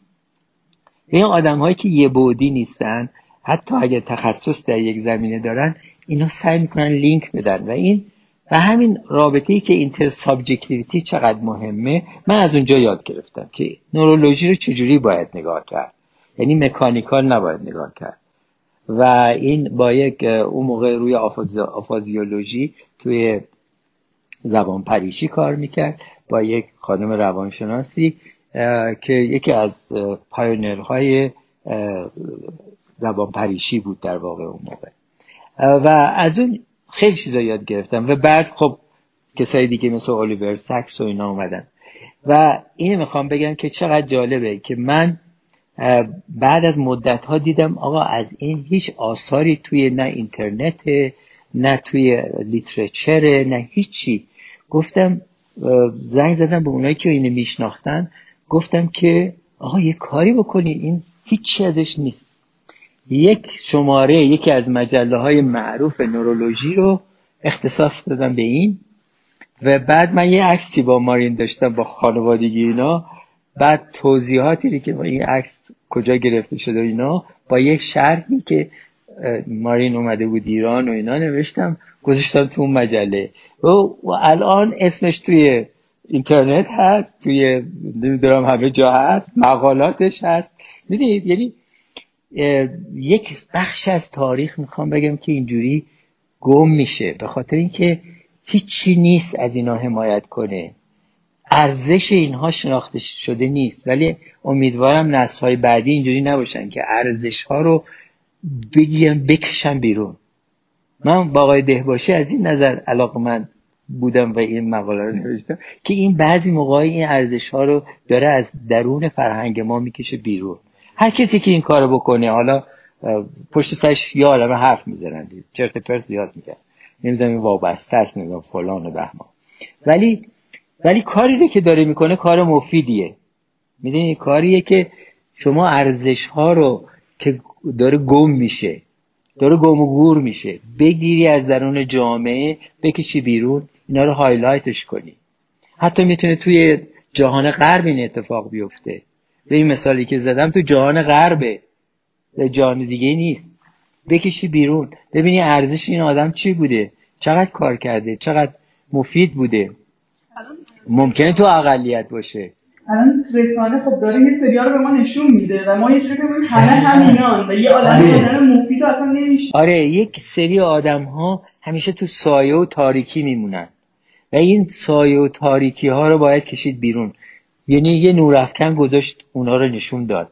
S2: این آدم هایی که یه بعدی نیستن حتی اگر تخصص در یک زمینه دارن اینا سعی می‌کنن لینک بدن. و این و همین رابطه ای که intersubjectivity چقدر مهمه من از اونجا یاد گرفتم که نورولوژی رو چجوری باید نگاه کرد. یعنی mechanical نباید نگاه کرد. و این با یک اون موقع روی aphasiology توی زبان پریشی کار می‌کرد با یک خانم روانشناسی که یکی از پایونرهای زبان پریشی بود در واقع اون موقع. و از اون خیلی چیزا یاد گرفتم و بعد خب کسایی دیگه مثل الیور ساکس و اینا اومدن. و اینو می‌خوام بگم که چقدر جالبه که من بعد از مدت ها دیدم آقا از این هیچ آثاری توی نه اینترنت نه توی لیترچر نه هیچی. گفتم زنگ زدم به اونایی که اینو میشناختن. گفتم که آقا یه کاری بکنی این هیچی ازش نیست. یک شماره یکی از مجله های معروف نورولوژی رو اختصاص دادم به این. و بعد من یه عکسی با مارین داشتم با خانوادگی اینا. بعد توضیحاتی که با این عکس کجا گرفته شده اینا. با یک شرحی که مارین اومده بود ایران و اینا نوشتم گذاشتم تو اون مجله. و, و الان اسمش توی اینترنت هست توی نمی‌دونم همه جا هست مقالاتش هست. می‌دونید یعنی یک بخش از تاریخ می‌خوام بگم که اینجوری گم میشه. به خاطر اینکه هیچی نیست از اینا حمایت کنه. ارزش اینها شناخته شده نیست. ولی امیدوارم نسل های بعدی اینجوری نباشن که ارزش ها رو بگیم بکشن بیرون. من با آقای دهباشی از این نظر علاقه من بودم و این مقاله رو نوشتم که این بعضی موقع این ارزش ها رو داره از درون فرهنگ ما می‌کشه بیرون. هر کسی که این کارو بکنه حالا پشت سرش یا عالمه حرف می‌زنن چرت پرت زیاد میگن. نمی‌دونم وابسته است نمی‌دونم فلان و بهمان. ولی ولی کاری رو که داره می‌کنه کار مفیدیه. می‌دونی کاریه که شما ارزش ها رو که داره گم میشه داره گم و گور میشه بگیری از درون جامعه بکشی بیرون اینا رو هایلایتش کنی. حتی می‌تونه توی جهان غرب این اتفاق بیفته. به این مثالی که زدم تو جهان غربه جهان دیگه نیست. بکشی بیرون. ببینی ارزش این آدم چی بوده؟ چقدر کار کرده؟ چقدر مفید بوده؟ ممکنه تو اقلیت باشه.
S1: الان رسانه خب داره یه سریال رو به ما نشون میده و ما یه جوری میگیم همه همینان و یه آدم
S2: آره.
S1: آدم مفید اصلا نمیشه.
S2: آره یک سری آدم ها همیشه تو سایه و تاریکی میمونن. و این سایه و تاریکی ها رو باید کشید بیرون. یعنی یه نورافکن گذاشت اونا رو نشون داد.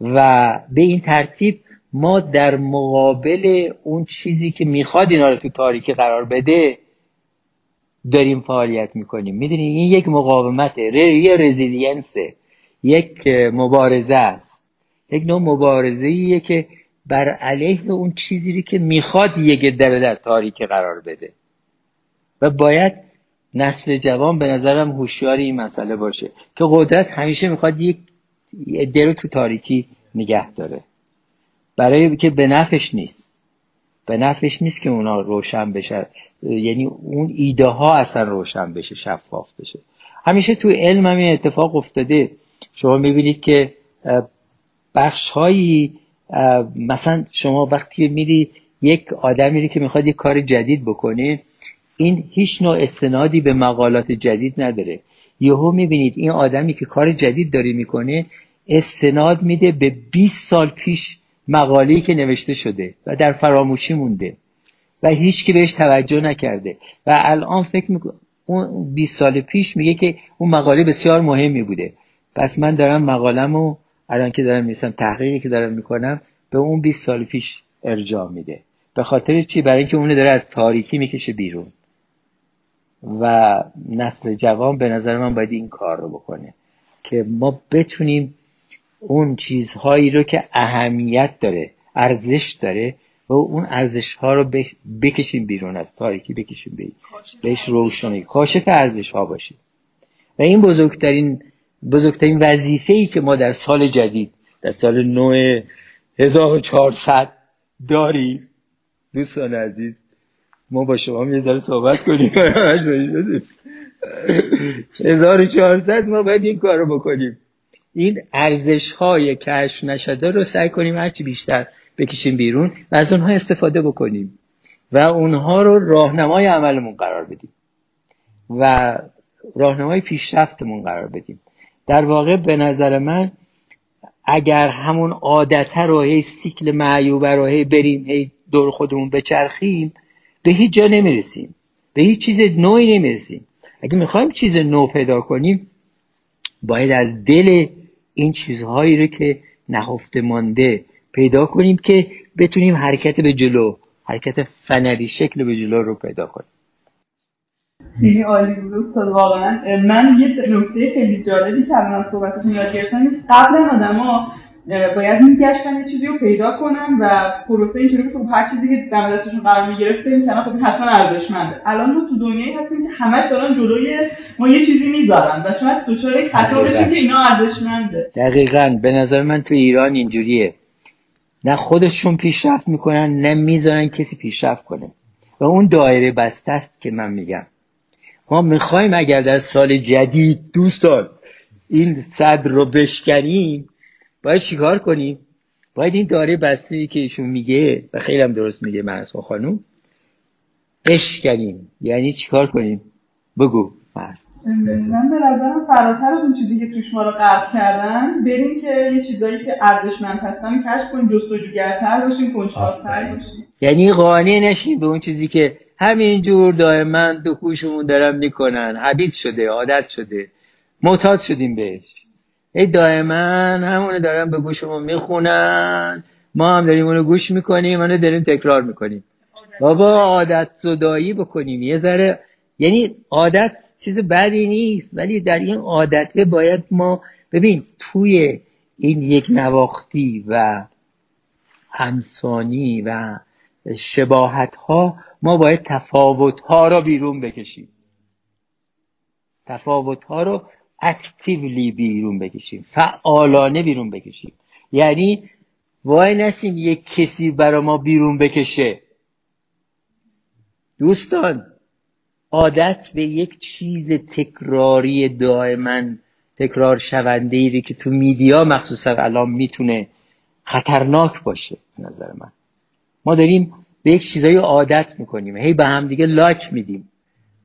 S2: و به این ترتیب ما در مقابل اون چیزی که می‌خواد اینا رو تو تاریکی قرار بده داریم فعالیت می‌کنیم. می‌دونی این یک مقاومته. ر- یه رزیلینسه. یک مبارزه است. یک نوع مبارزه ایه که بر علیه اون چیزی که می‌خواد یک در در تاریکی قرار بده. و باید نسل جوان به نظرم هوشیار این مسئله باشه که قدرت همیشه می‌خواد یک رو تو تاریکی نگه داره. برای که به نفش نیست. به نفش نیست که اونا روشن بشه. یعنی اون ایده ها اصلا روشن بشه شفاف بشه. همیشه تو علم هم این اتفاق افتاده. شما می‌بینید که بخش هایی مثلا شما وقتی میری یک آدمی رو که می‌خواد یک کار جدید بکنه این هیچ نوع استنادی به مقالات جدید نداره. یهو می‌بینید این آدمی که کار جدید داره می‌کنه استناد میده به 20 سال پیش مقاله‌ای که نوشته شده و در فراموشی مونده و هیچ که بهش توجه نکرده و الان فکر می‌کنه اون 20 سال پیش میگه که اون مقاله بسیار مهمی بوده. پس من دارم مقالمو الان که دارم میسم تحقیقی که دارم می‌کنم به اون 20 سال پیش ارجاع میده. به خاطر چی؟ برای اینکه اونو داره از تاریکی می‌کشه بیرون. و نسل جوان به نظر من باید این کار رو بکنه که ما بتونیم اون چیزهایی رو که اهمیت داره ارزش داره و اون ارزش ها رو بکشیم بیرون از تاریکی بکشیم بیرون بهش روشنی. کاشف ارزش ها باشیم. و این بزرگترین بزرگترین وظیفه ای که ما در سال جدید در سال نو 1400 داریم دوستان عزیز ما با شما یه ذره صحبت کنیم. 1400 ما باید این کار رو بکنیم. این ارزش های کشف نشده رو سعی کنیم هرچی بیشتر بکشیم بیرون و از اونها استفاده بکنیم و اونها رو راهنمای عملمون قرار بدیم و راهنمای پیشرفتمون قرار بدیم. در واقع به نظر من اگر همون عادت رو هی سیکل معیوبه رو هی بریم هی دور خودمون بچرخیم به هیچ جا نمی‌رسیم. به هیچ چیز نوعی نمی‌رسیم. اگه می‌خوایم چیز نو پیدا کنیم باید از دل این چیزهایی رو که نهفته مانده پیدا کنیم که بتونیم حرکت به جلو حرکت فنری شکل به جلو رو پیدا کنیم.
S1: خیلی عالی بود استاد واقعا. من یه نکته خیلی جالبی که الان صحبتتون یاد گرفتم. قبلا آدما باید میگشتن یه چیزی رو پیدا کنم و پروسه اینطوری بود. هر چیزی که دم دستشون قرار می‌گرفت فکر می‌کردن خب حتما ارزشمنده. الان ما تو دنیایی هستیم که همش دارن جلوی ما یه چیزی می‌ذارن و شاید دچار خطا بشیم که اینا ارزشمنده.
S2: دقیقا. به نظر من تو ایران اینجوریه. نه خودشون پیشرفت می‌کنن نه می‌ذارن کسی پیشرفت کنه. و اون دایره بسته است که من میگم. ما می‌خوایم اگر در سال جدید دوستان این صدر رو بشکنیم باید چیکار کنیم؟ باید این داره بسته که ایشون میگه و خیلی هم درست میگه مرسا خانوم. بشکنیم. یعنی چیکار کنیم؟ بگو مرس
S1: من به نظرم فراتر از اون چیزی که توش ما رو غرق کردن بریم که یه چیزایی که ارزشمند هستن کشف کنیم جستجوگرتر باشیم کنجکاوتر باشیم.
S2: یعنی قانع نشیم به اون چیزی که همینجور دائما تو کوشمون دارن می‌کنن. حبیب شده عادت شده. معتاد شدیم بهش. ای دائما همونو دارن به گوشمون می‌خونن. ما هم داریم اونو گوش می‌کنیم اونو داریم تکرار می‌کنیم. بابا عادت زدایی بکنیم. یه ذره یعنی عادت چیز بدی نیست ولی در این عادت باید ما ببین توی این یک نواختی و همسانی و شباهت ها ما باید تفاوت ها را بیرون بکشیم. تفاوت ها رو اکتیولی بیرون بکشیم. فعالانه بیرون بکشیم. یعنی وای نسیم یک کسی برا ما بیرون بکشه. دوستان عادت به یک چیز تکراری دائما تکرار شونده ای که تو میدیا مخصوصا الان می‌تونه خطرناک باشه به نظر من. ما داریم به یک چیزایی عادت می‌کنیم. هی به هم دیگه لاک میدیم.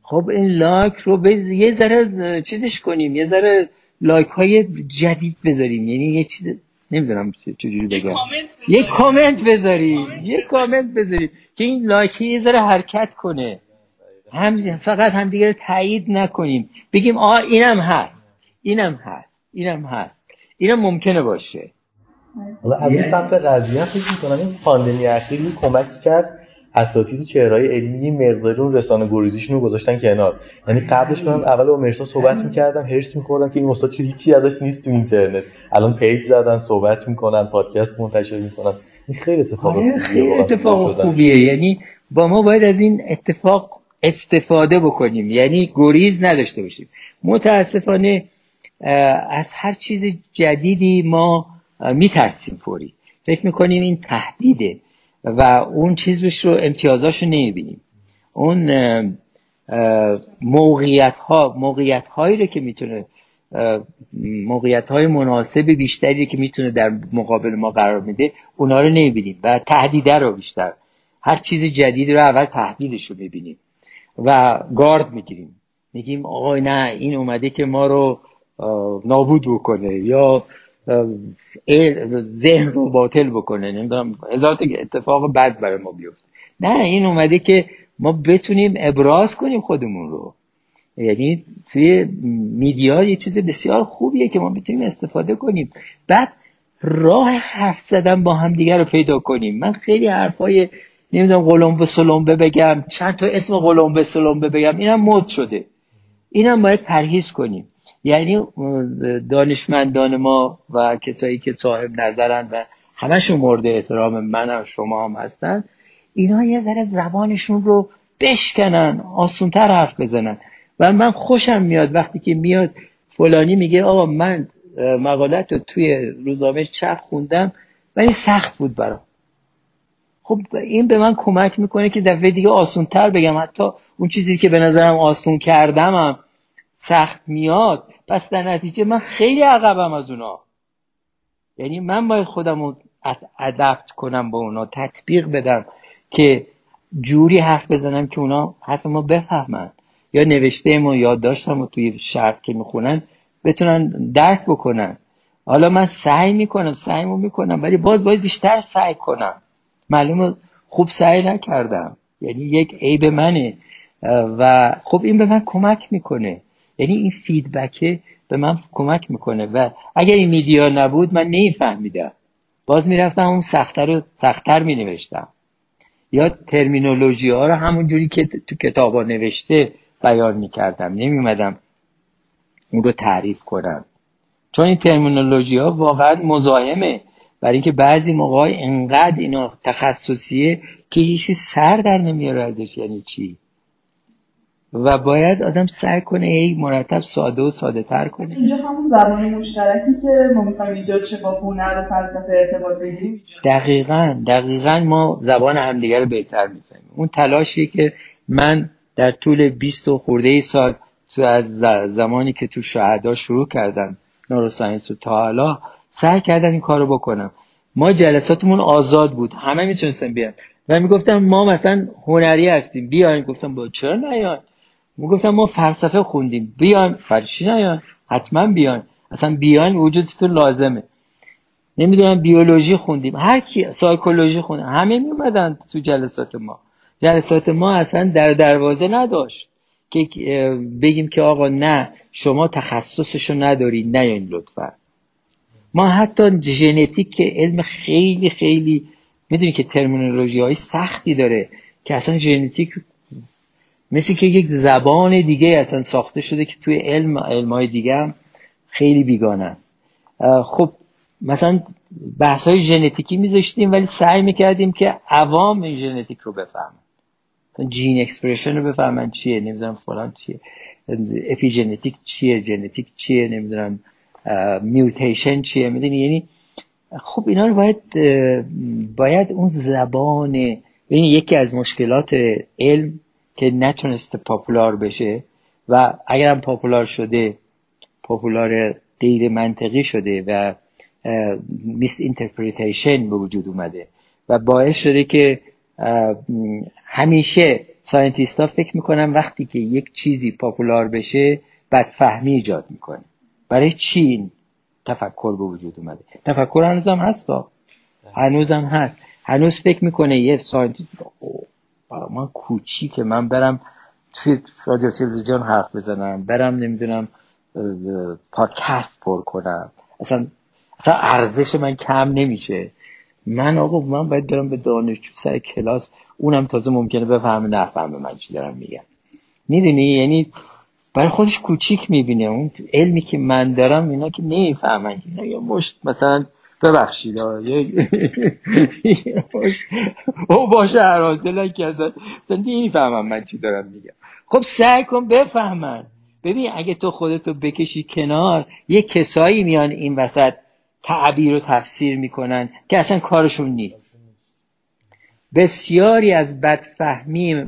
S2: خب این لاک رو به یه ذره چیزش کنیم یه ذره لایک های جدید بذاریم. یعنی یه چیز نمی‌دونم چجوری بگم. یه کامنت بذاریم. یه کامنت بذاریم که این لایک یه ذره حرکت کنه. هم فقط همدیگه رو تایید نکنیم. بگیم آ اینم هست. اینم هست. اینم هست. اینم ممکنه باشه.
S3: حالا از این سمت قضیه فکر می‌کنم این پاندمی اخیر کمکی کرد. اساتید و چهره‌های علمی یه مقداری اون رسانه گریزیشون رو گذاشتن کنار. یعنی قبلش من اول با مرسا صحبت می‌کردم هرس می‌کردم که این استاد هیچی ازش نیست تو اینترنت. الان پیج زدن صحبت می‌کنن پادکست منتشر می‌کنن. این خیلی اتفاق
S2: آره، خیلی اتفاق خوبیه. یعنی با ما باید از این اتفاق استفاده بکنیم. یعنی گریز نداشته باشیم. متاسفانه از هر چیز جدیدی ما میترسیم فوری. فکر می‌کنیم این تهدیده. و اون چیزش رو امتیازاش رو نمی‌بینیم. اون موقعیت ها موقعیت هایی رو که می‌تونه موقعیت های مناسب بیشتری که می‌تونه در مقابل ما قرار میده اونا رو نمی‌بینیم و تهدیده رو بیشتر. هر چیز جدید رو اول تهدیدش رو می‌بینیم و گارد می‌گیریم. میگیم آقای نه این اومده که ما رو نابود بکنه یا ذهن رو باطل بکنه نمی‌دونم هزار اتفاق بد برای ما بیفته. نه این اومده که ما بتونیم ابراز کنیم خودمون رو. یعنی توی میدیا یه چیز بسیار خوبیه که ما بتونیم استفاده کنیم. بعد راه حرف زدن با هم دیگر رو پیدا کنیم. من خیلی حرفای نمی‌دونم قلمبه سلمبه بگم چند تا اسم قلمبه سلمبه بگم اینم مد شده. اینم باید پرهیز کنیم. یعنی دانشمندان ما و کسایی که صاحب نظرن و همشون مورد احترام من و شما هم هستن اینا یه ذره زبانشون رو بشکنن آسونتر حرف بزنن. و من خوشم میاد وقتی که میاد فلانی میگه آقا من مقالت رو توی روزنامه چرخ خوندم ولی سخت بود برام. خب این به من کمک می‌کنه که دفعه دیگه آسونتر بگم. حتی اون چیزی که به نظرم آسون کردمم سخت میاد پس در نتیجه من خیلی عقبم از اونا. یعنی من باید خودم رو ادپت کنم با اونا تطبیق بدم که جوری حرف بزنم که اونا حرف ما بفهمن. یا نوشته ما یاد داشتم و توی شرط که می‌خونن بتونن درک بکنن. حالا من سعی می‌کنم سعیمو می‌کنم ولی باز باید بیشتر سعی کنم. معلومه خوب سعی نکردم. یعنی یک عیب منه. و خب این به من کمک می‌کنه. یعنی این فیدبکه به من کمک می‌کنه. و اگر این میدیا نبود من نمیفهمیدم. باز می‌رفتم اون سختتر رو سختتر مینوشتم. یا ترمینولوژی ها رو همون جوری که تو کتاب ها نوشته بیان می‌کردم. نمیومدم اون رو تعریف کنم. چون این ترمینولوژی ها واقعا مزاحمه. برای اینکه بعضی موقع انقدر اینا تخصصیه که هیچی سر در نمیاره ازش. یعنی چی؟ و باید آدم سعی کنه ای مرتب ساده و ساده تر کنه.
S1: اینجا همون زبان مشترکی که ما می‌خوایم اینجا چه با هنر و فلسفه ارتباط بگیریم.
S2: دقیقا دقیقا ما زبان همدیگه رو بهتر می‌فهمیم. اون تلاشی که من در طول 20 و خورده ای سال تو از زمانی که تو شهدا شروع کردم نوروساینس و تا حالا سعی کردم این کارو بکنم. ما جلساتمون آزاد بود. همه می‌تونستن بیان. و می‌گفتم ما مثلا هنری هستیم. بیاین. گفتم با چرا نیاین؟ گفتم ما فلسفه خوندیم. بیاین فرشی نیاین حتما بیاین اصلا بیاین وجودتون لازمه. نمی‌دونم بیولوژی خوندیم. هر کی سایکولوژی خوندیم همه میومدن تو جلسات ما. جلسات ما اصلا در دروازه نداشت. که بگیم که آقا نه شما تخصصشو نداری. نه این لطفا. ما حتی ژنتیک که علم خیلی خیلی می‌دونی که terminology های سختی داره که اصلا ژنتیک مثل که یک زبان دیگه اصلا ساخته شده که توی علم علمای دیگه هم خیلی بیگانه است. خب مثلا بحث های ژنتیکی میذاشتیم ولی سعی می‌کردیم که عوام این ژنتیک رو بفهمن. gene expression رو بفهمن چیه نمی‌دونم فلان چیه. epi چیه ژنتیک چیه نمی‌دونم mutation چیه می‌دونی؟ یعنی خب اینا رو باید باید اون زبان یعنی یکی از مشکلات علم که نتونسته popular بشه و اگرم popular شده popular غیر منطقی شده و misinterpretation به وجود اومده و باعث شده که همیشه scientist ها فکر می‌کنن وقتی که یک چیزی popular بشه بدفهمی ایجاد می‌کنه. برای چی این تفکر به وجود اومده؟ تفکر هنوزم هست هنوزم هست. هنوز فکر می‌کنه یه scientist من کوچیکه. من برم توی رادیو تلویزیون حرف بزنم برم نمی‌دونم پادکست پر کنم. اصلا اصلا ارزش من کم نمیشه. من آقا من باید برم به دانشجو سر کلاس اونم تازه ممکنه بفهمه نفهمه من چی دارم میگم. می‌دونی؟ یعنی برای خودش کوچیک می‌بینه. اون علمی که من دارم اینا که نمی‌فهمن. اینا یه مشت مثلا ببخشید او باشه هر که اصلا نمی‌فهمم من چی دارم میگم. خب سعی کن بفهمن. ببین اگه تو خودتو بکشی کنار یه کسایی میان این وسط تعبیر و تفسیر می‌کنن که اصلا کارشون نیست. بسیاری از بدفهمی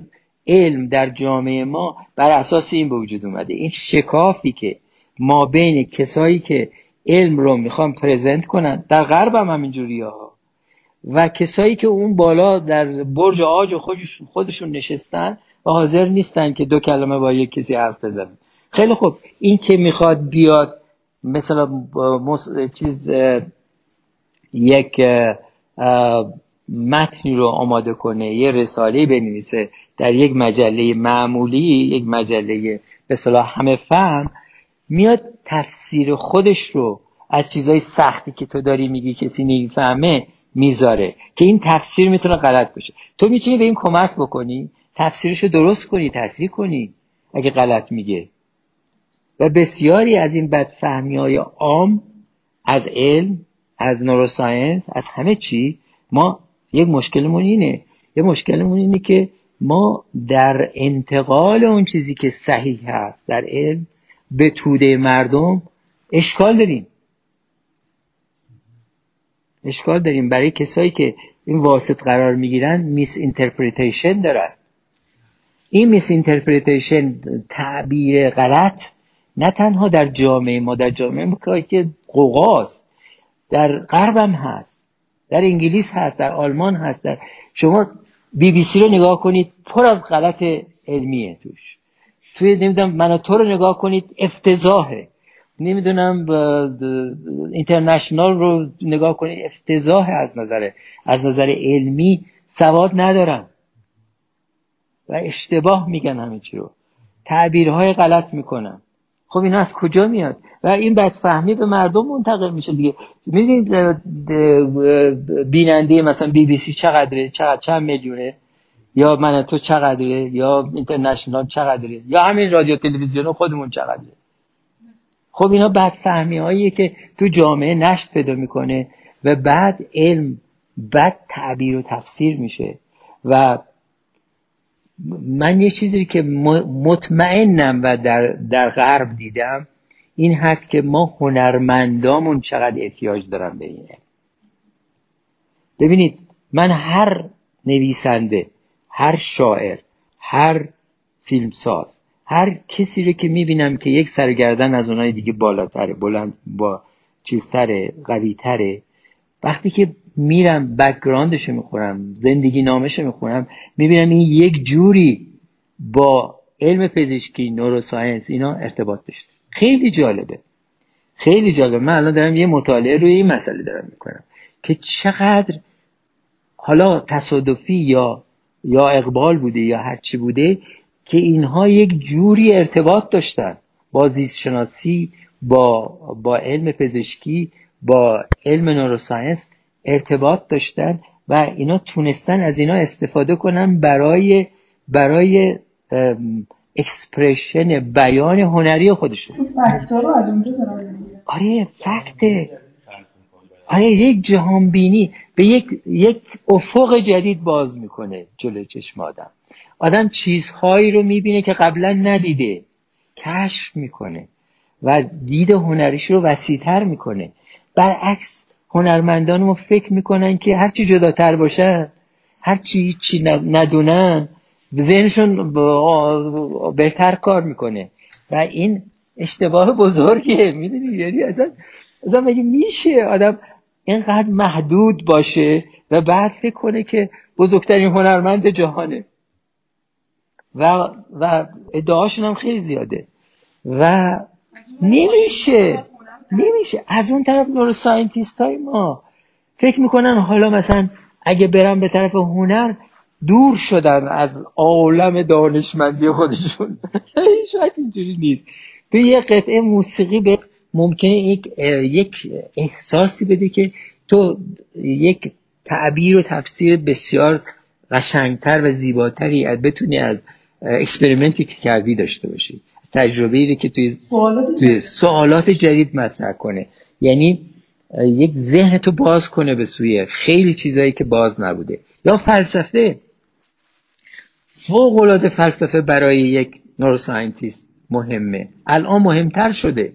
S2: علم در جامعه ما بر اساس این به وجود اومده. این شکافی که ما بین کسایی که علم رو می‌خوان پرزنت کنن. در غرب هم همینجوری ها. و کسایی که اون بالا در برج آج خودشون, خودشون نشستن و حاضر نیستن که دو کلمه با یک کسی حرف بزنن. خیلی خوب. این که می‌خواد بیاد مثلا چیز یک متنی رو آماده کنه یه رساله بنویسه در یک مجله معمولی یک مجله به همه فهم میاد تفسیر خودش رو از چیزهای سختی که تو داری میگی کسی نمی‌فهمه می‌ذاره. که این تفسیر می‌تونه غلط باشه. تو می‌تونی به این کمک بکنی تفسیرش رو درست کنی تصحیح کنی اگه غلط میگه. و بسیاری از این بدفهمی های عام از علم از نوروساینس از همه چی ما یک مشکلمون اینه. یه مشکلمون اینه که ما در انتقال اون چیزی که صحیح هست در علم به توده مردم اشکال داریم. اشکال داریم. برای کسایی که این واسط قرار می‌گیرن misinterpretation دارن. این misinterpretation تعبیر غلط نه تنها در جامعه ما در جامعه ما که غوغاست در غربم هست. در انگلیس هست در آلمان هست در شما بی بی سی رو نگاه کنید پر از غلط علمیه توش. توی نمی‌دونم من تو رو نگاه کنید افتضاحه. نمی‌دونم اینترنشنال رو نگاه کنید افتضاح از نظر از نظر علمی سواد ندارن و اشتباه میگن همه چی رو. تعبیرهای غلط می‌کنن. خب این از کجا میاد؟ و این بدفهمی به مردم منتقل میشه دیگه. می‌دونید بیننده مثلا بی بی سی چقدره چقدر چند میلیونه؟ یا من تو چقدره؟ یا اینترنشنال چقدره؟ یا همین رادیو تلویزیون خودمون چقدره؟ خب اینا بدفهمی هاییه که تو جامعه نشت پیدا می‌کنه و بعد علم بد تعبیر و تفسیر میشه. و من یه چیزی که مطمئنم و در, در غرب دیدم این هست که ما هنرمندامون چقدر احتیاج دارن به اینه ببینید من هر نویسنده هر شاعر هر فیلمساز هر کسی رو که می‌بینم که یک سر و گردن از اونای دیگه بالاتره بلند با چیزتره قویتره وقتی که میرم background ش می‌خونم زندگی نامش می‌خونم می‌بینم این یک جوری با علم پزشکی neuroscience اینا ارتباط داشته. خیلی جالبه. خیلی جالبه. من الان دارم یه مطالعه روی این مسئله دارم می‌کنم که چقدر حالا تصادفی یا یا اقبال بوده یا هرچی بوده که اینها یک جوری ارتباط داشتن. با زیست شناسی با, با علم پزشکی با علم neuroscience ارتباط داشتن و اینا تونستن از اینا استفاده کنن برای برای expression بیان هنری خودشون. آره fact ه آره یک جهان بینی به یک یک افق جدید باز می‌کنه جلوی چشم آدم؟ آدم چیزهایی رو می‌بینه که قبلا ندیده. کشف می‌کنه و دید هنریش رو وسیعتر می‌کنه. برعکس هنرمندان ما فکر می‌کنن که هرچی جداتر باشن هرچی چی ندونن ذهنشون بهتر کار می‌کنه. و این اشتباه بزرگیه. می‌دونی یعنی اصلا اصلا مگه میشه آدم اینقدر محدود باشه و بعد فکر کنه که بزرگترین هنرمند جهانه. و و ادعاشون هم خیلی زیاده. و نمیشه. نمیشه. از اون طرف نورو ساینتیست های ما فکر می‌کنن حالا مثلا اگه برم به طرف هنر دور شدن از عالم دانشمندی خودشون. شاید اینجوری نیست. تو یه قطعه موسیقی به ممکنه یک, یک احساسی بده که تو یک تعبیر و تفسیر بسیار قشنگتر و زیباتری از بتونی از اکسپریمنتی که کردی داشته باشی. تجربه که توی توی سوالات جدید مطرح کنه. یعنی یک ذهن تو باز کنه به سوی خیلی چیزایی که باز نبوده. یا فلسفه. فوق العاده فلسفه برای یک neuroscientist مهمه. الان مهمتر شده.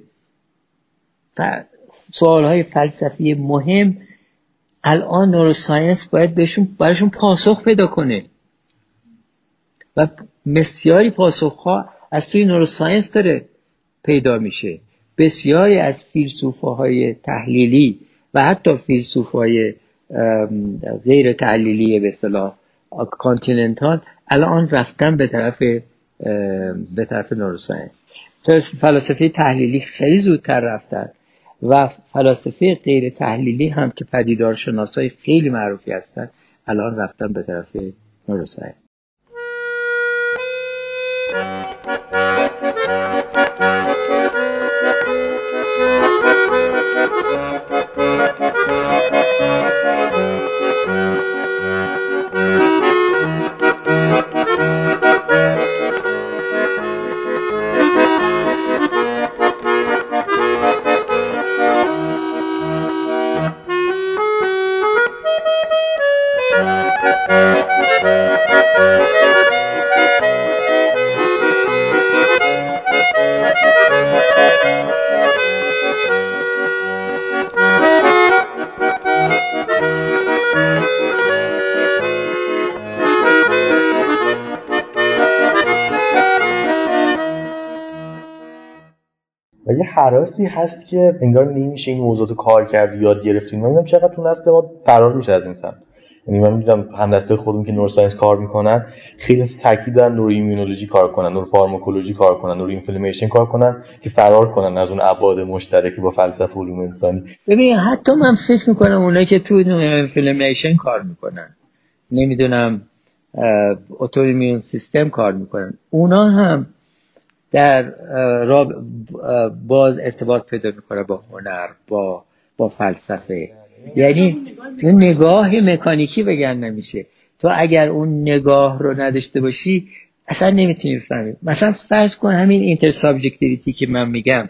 S2: سوال های فلسفی مهم الان neuroscience باید بهشون براشون پاسخ پیدا کنه. و بسیاری پاسخ ها از توی neuroscience داره پیدا میشه. بسیاری از فیلسوف های تحلیلی و حتی فیلسوف های غیر تحلیلی به اصطلاح continental الان رفتن به طرف به طرف neuroscience. فلاسفه تحلیلی خیلی زودتر رفتن. و فلاسفه غیر تحلیلی هم که پدیدار شناسای خیلی معروفی هستن الان رفتن به طرف neuroscience
S3: هراسی هست که انگار نمیشه این موضوعات کار کرد یاد گرفتیم. من می‌دونم چقدر تو نسل ما فرار میشه از این سمت. یعنی من می‌دونم همدستای خودمون که neuroscience کار می‌کنن خیلی تاکید دارن neuroimmunology کار کنن neuropharmacology کار کنن neuroinflammation کار کنن که فرار کنن از اون ابعاد مشترکی با فلسفه علوم انسانی.
S2: ببین حتی من فکر می‌کنم اونایی که تو inflammation کار می‌کنن نمی‌دونم autoimmune system کار می‌کنن اونا هم در باز ارتباط پیدا می‌کنه با هنر با با فلسفه. یعنی تو نگاه مکانیکی بگن نمیشه. تو اگر اون نگاه رو نداشته باشی اصلا نمی‌تونی فهمی مثلا فرض کن همین intersubjectivity که من میگم.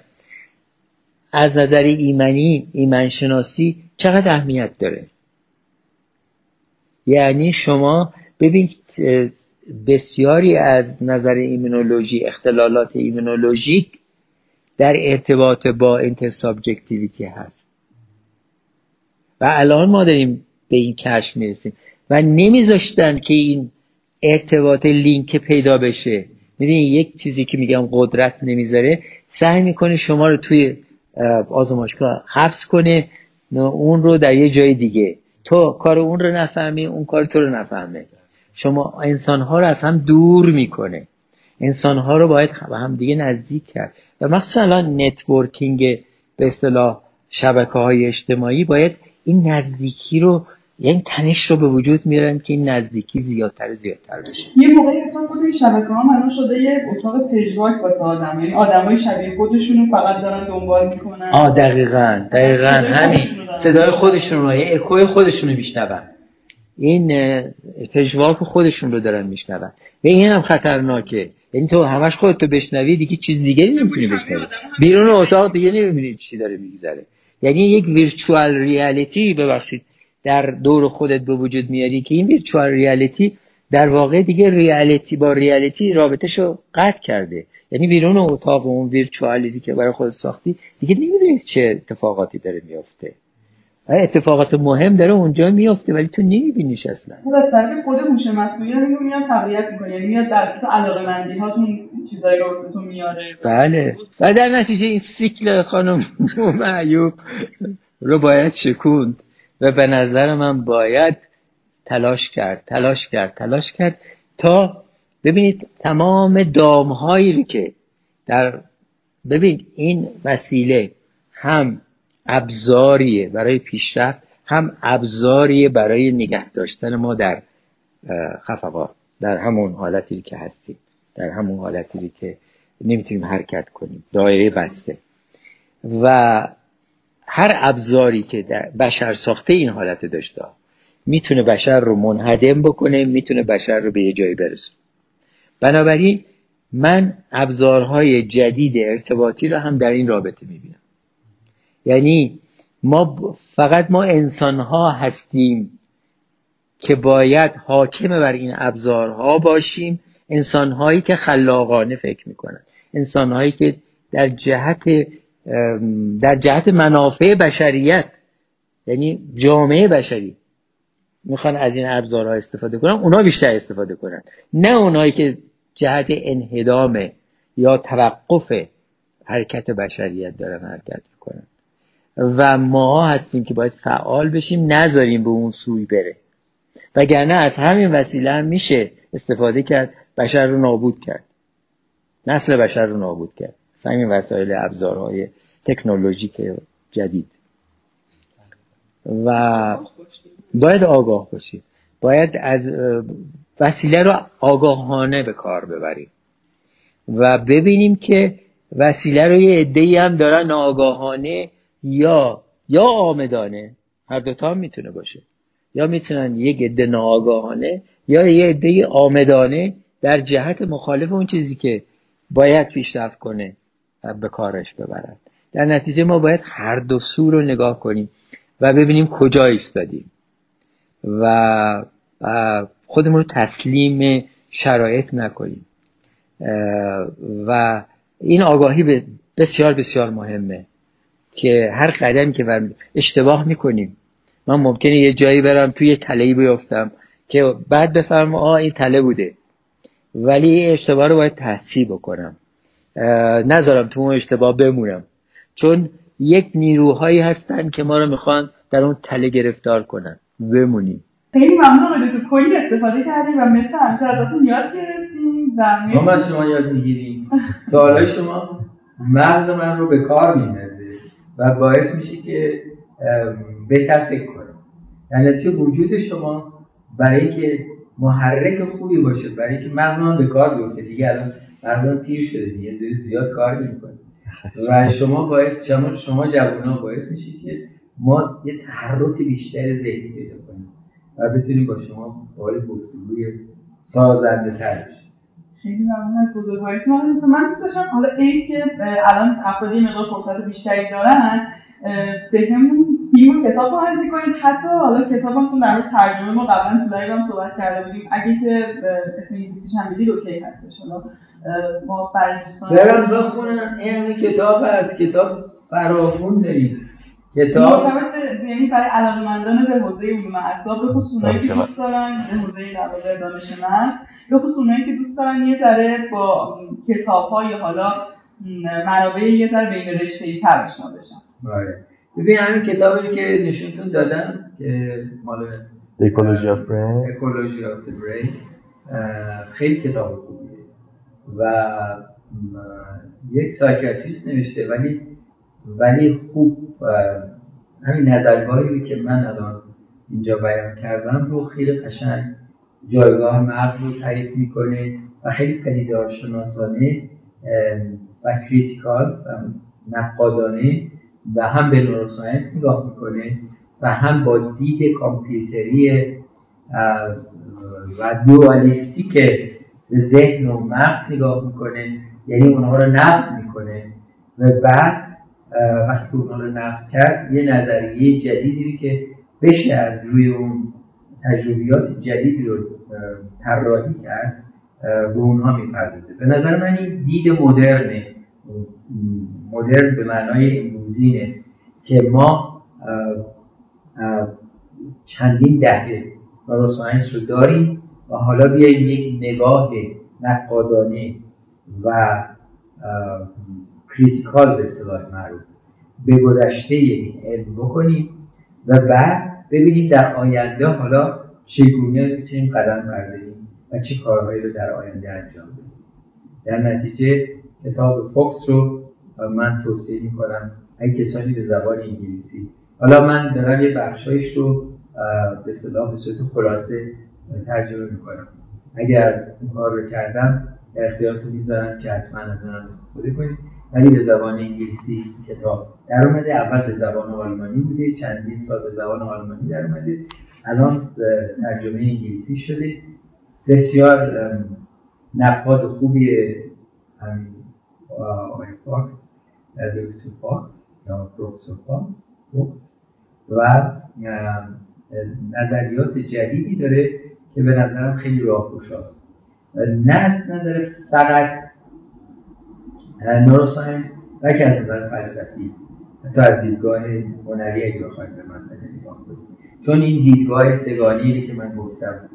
S2: از نظر ایمنی ایمن شناسی چقدر اهمیت داره؟ یعنی شما ببین بسیاری از نظر ایمونولوژی اختلالات ایمونولوژیک در ارتباط با intersubjectivity هست. و الان ما داریم به این کشف می‌رسیم. و نمیذاشتن که این ارتباط لینک پیدا بشه. می‌دونی یک چیزی که میگم قدرت نمی‌ذاره سعی می‌کنه شما رو توی آزمایشگاه حبس کنه اون رو در یه جای دیگه. تو کار اون رو نفهمی اون کار تو رو نفهمه. شما انسان ها رو از هم دور می‌کنه. انسان ها رو باید به هم دیگه نزدیک کرد. و مخصوصا الان networking به اصطلاح شبکه های اجتماعی باید این نزدیکی رو یعنی تنش رو به وجود میارن که این نزدیکی زیادتر و زیادتر بشه.
S1: یه موقعی اصلا خود این شبکه ها الان شده یه اتاق پژواک واسه آدم. یعنی آدمای شبیه خودشون رو فقط دارن دنبال می‌کنن.
S2: آه دقیقا دقیقا همین. صدای خودشون رو یه اکوی خودشون رو میشنون. این پژواک خودشون رو دارن میشنون. و این هم خطرناکه. یعنی تو همش خودت بشنوی دیگه چیز دیگه نمی‌تونی بشنوی. بیرون اتاق دیگه نمی‌بینی چی داره میگذره. یعنی یک ویرچوال ریالیتی ببخشید در دور خودت به وجود میاری که این ویرچوال ریالیتی در واقع دیگه ریالیتی با ریالیتی رابطهشو قطع کرده. یعنی بیرون اتاق اون ویرچوالیتی که برای خودت ساختی دیگه نمی‌دونی چه اتفاقاتی داره میافته. اتفاقات مهم داره اونجا میفته ولی تو نمیبینیش اصلا.
S1: خود از طرف خود هوش مصنوعی رو میاد تقویت می‌کنه. یعنی میاد در اساس علاقه مندی هاتون چیزایی رو واسهتون میاره.
S2: بله. و در نتیجه این سیکل خانم معیوب رو باید شکوند. و به نظر من باید تلاش کرد تلاش کرد تلاش کرد تا ببینید تمام دامهایی که در ببین این وسیله هم ابزاریه برای پیشرفت هم ابزاریه برای نگه داشتن ما در خفقا در همون حالتی که هستیم در همون حالتی که نمی‌تونیم حرکت کنیم دایره بسته. و هر ابزاری که در بشر ساخته این حالت داشته می‌تونه بشر رو منهدم بکنه می‌تونه بشر رو به یه جایی برسونه. بنابراین من ابزارهای جدید ارتباطی رو هم در این رابطه می‌بینم. یعنی ما فقط ما انسان ها هستیم که باید حاکم بر این ابزارها باشیم. انسان هایی که خلاقانه فکر می‌کنن. انسان هایی که در جهت در جهت منافع بشریت یعنی جامعه بشری می‌خوان از این ابزارها استفاده کنن اونا بیشتر استفاده کنن. نه اونایی که جهت انهدام یا توقف حرکت بشریت دارن حرکت می‌کنن. و ما هستیم که باید فعال بشیم نذاریم به اون سوی بره. وگرنه از همین وسیله هم میشه استفاده کرد بشر رو نابود کرد. نسل بشر رو نابود کرد. همین وسایل ابزارهای تکنولوژیک جدید. و باید آگاه باشیم. باید از وسیله رو آگاهانه به کار ببریم. و ببینیم که وسیله رو یه عده هم دارن ناآگاهانه یا یا آمدانه هر دوتا هم می‌تونه باشه. یا می‌تونن یک عده ناآگاهانه یا یه عده آمدانه در جهت مخالف اون چیزی که باید پیشرفت کنه به کارش ببرن. در نتیجه ما باید هر دو سو رو نگاه کنیم و ببینیم کجا ایستادیم. و خودمون رو تسلیم شرایط نکنیم. و این آگاهی بسیار بسیار مهمه. که هر قدمی که برم اشتباه می‌کنیم. من ممکنه یه جایی برم توی یه تلهی بیفتم که بعد بفهمم آه این تله بوده. ولی اشتباه رو باید تحصیل بکنم. نذارم تو اون اشتباه بمونم. چون یک نیروهایی هستن که ما رو می‌خوان در اون تله گرفتار کنن. بمونیم.
S1: خیلی ممنون آقای تو کلی استفاده کردیم و مثل همیشه ازتون یاد گرفتیم و
S4: ما از شما یاد می‌گیریم. سوالای شما مغز من رو به کار میندازه و باعث میشه که بهتر فکر کنم در نتیجه وجود شما برای که محرک خوبی باشه برای که مغز من به کار بیفته. دیگه الان مغز پیر شده دیگه زیاد کار نمی‌کنه. و شما باعث شما شما جوان باعث میشه که ما یه تحرک بیشتر ذهنی پیدا کنیم و بتونیم با شما وارد گفتگوی سازنده تر بشیم.
S1: خیلی ممنون از بزرگواریتون من دوست داشتم حالا عید که الان افرادی مقدار فرصت بیشتری دارن به همون فیلم و کتاب معرفی کنید حتی حالا کتابم در ترجمه ما قبلا تو هم صحبت کرده بودیم. اگه که اسم انگلیسیش هم بدید اوکی هستش حالا ما برای دوستان
S4: برم بخونن این کتاب هست. کتاب فراخون داریم. کتاب
S1: یعنی برای علاقمندان به حوزه علوم اعصاب به خصوص اونایی که دوست دارن به حوزه در دانش مغز به خصوص اونایی که دوست دارن یه ذره با کتاب های حالا منابع یه ذره بین رشته تر آشنا بشن.
S4: بله. ببین همین کتابی که نشونتون دادم که مال
S3: ecology of brain
S4: ecology of brain خیلی کتاب خوبیه. و یک psychiatrist نوشته ولی ولی خوب همین نظرگاهی که من الان اینجا بیان کردم رو خیلی قشنگ جایگاه مغز رو تعریف می‌کنه و خیلی پدیدارشناسانه و critical و نقادانه و هم به neuroscience نگاه می‌کنه و هم با دید کامپیوتری و dualistic ذهن و مغز نگاه می‌کنه. یعنی اونها رو نقد می‌کنه و بعد وقتی اونها رو نقد کرد یه نظریه جدیدی که بشه از روی اون تجربیات جدیدی رو طراحی کرد به اونها می‌پردازه. به نظر من این دید مدرنه. مدرن به معنای امروزینه که ما چندین دهه نوروساینس رو داریم و حالا بیاییم یک نگاه نقادانه و کریتیکال به اصطلاح معروف به گذشته یک علم بکنیم و بعد ببینیم در آینده حالا چگونه می‌تونیم قدم برداریم و چه کارهایی رو در آینده انجام بدیم؟ در نتیجه کتاب فوکس رو
S2: من توصیه می‌کنم اگه کسانی به زبان انگلیسی. حالا من دارم یه بخشایش رو به صلاح به صورت خلاصه ترجمه می‌کنم. اگر اون کار رو کردم اختیارتون می‌ذارم که حتما از اونم استفاده کنید ولی به زبان انگلیسی کتاب در اومده. اول به زبان آلمانی بوده چندین سال به زبان آلمانی در اومده. الان ترجمه انگلیسی شده بسیار نقاد خوبی همین آقای فاکس دکتر فاکس یا پروفسور فاکس و نظریات جدیدی داره که به نظرم خیلی راهگشاست نه از نظر فقط نوروساینس بلکه از نظر فلسفی. حتی از دیدگاه هنری اگه بخوایم به مسئله نگاه کنیم. چون این دیدگاه سگانی که من گفتم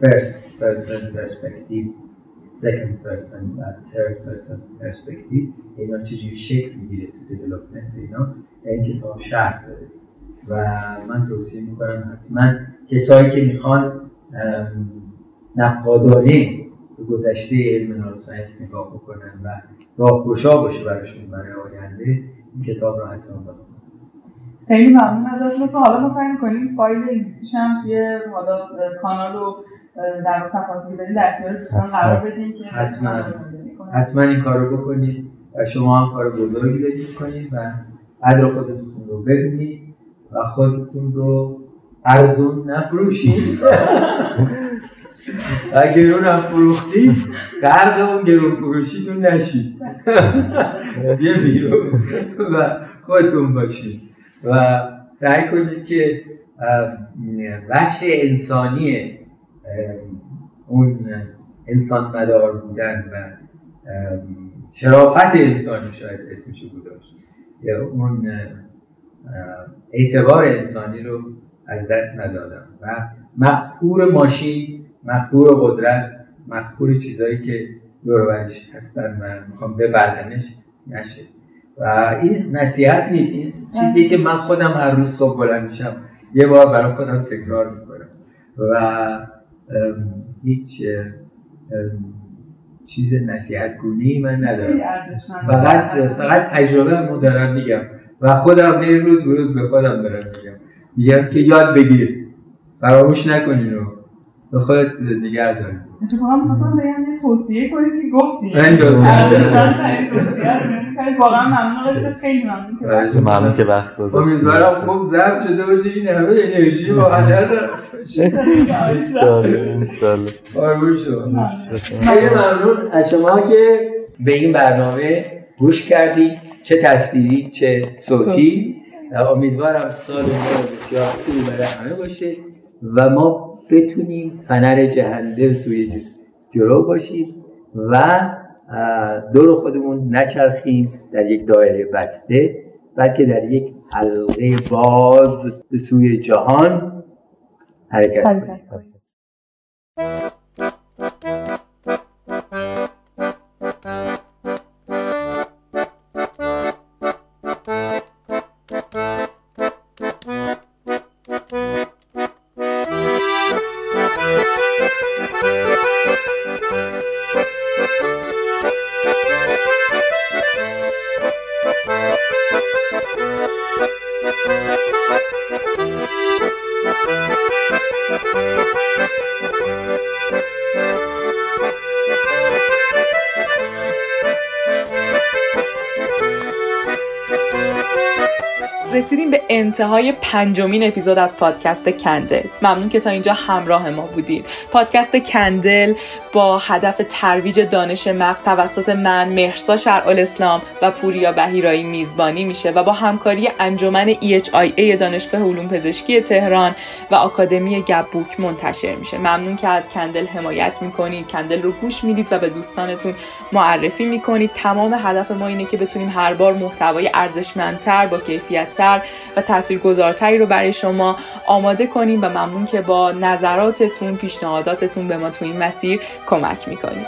S2: first person perspective second person و third person perspective اینا چجوری شکل می‌گیره تو دیولپمنت اینا این کتاب شرح داره و من توصیه می‌کنم حتما کسایی که می‌خوان نقادانه به گذشته علم نوروساینس نگاه بکنن و راهگشا باشه براشون برای آینده این کتاب را حتما بخونن
S4: خیلی ممنون ازتون. که حالا ما سعی می‌کنیم فایل انگلیسیش هم توی حالا کانال و در صفحاتی که داریم در اختیار دوستان قرار بدیم که
S2: حتما. حتما این کار رو بکنید و شما هم کار بزرگی دارید کنید و قدر خودتون رو بدونید و خودتون رو ارزون نفروشید. و گرون هم فروختی غرق اون گرون فروشیتون نشید. یه بیرون و خودتون باشید. و سعی کنید که وجه انسانی اون انسان مدار بودن و شرافت انسانی شاید اسمشو گذاشت. یا اون اعتبار انسانی رو از دست ندادم و مخبور ماشین مخبور قدرت مخبور چیزهایی که دورورش هستن و می‌خوام ببردنش نشه. و این نصیحت نیست. این چیزی که من خودم هر روز صبح بلند میشم یه بار برای خودم تکرار می‌کنم. و هیچ چیز نصیحت گونی من ندارم. فقط فقط تجربه مو دارم میگم. و خودم به روز به روز به خودم دارم میگم. میگم که یاد بگیر فراموش نکنین رو. به خودت نگه داری
S4: اتفاقا می‌خواستم بگم یه توصیه کنید که گفتیم
S2: این
S4: توصیه واقعا ممنون خیلی ممنون
S3: ممنون که وقت گذاشتید
S2: امیدوارم خوب ضبط شده باشه این همه انرژی با هدر
S3: انشالله
S2: خیلی ممنون. از شما که به این برنامه گوش کردید چه تصویری چه صوتی. امیدوارم سال بسیار خوبی برای همه باشه و ما بتونیم فنر جهنده سوی جلو باشیم و دور خودمون نچرخیم در یک دایره بسته بلکه در یک حلقه باز به سوی جهان حرکت کنیم.
S4: انتهای پنجمین اپیزود از پادکست کندل. ممنون که تا اینجا همراه ما بودید پادکست کندل با هدف ترویج دانش مغز توسط من مهرسا شرع اسلام و پوریا بهیرایی میزبانی میشه و با همکاری انجمن EHIA دانشگاه علوم پزشکی تهران و آکادمی گبوک منتشر میشه. ممنون که از کندل حمایت می‌کنید. کندل رو گوش می‌دید و به دوستانتون معرفی می‌کنید. تمام هدف ما اینه که بتونیم هر بار محتوای ارزشمندتر با کیفیتتر و تاثیرگذارتری رو برای شما آماده کنیم و ممنون که با نظراتتون پیشنهاداتتون به ما تو این مسیر کمک می‌کنید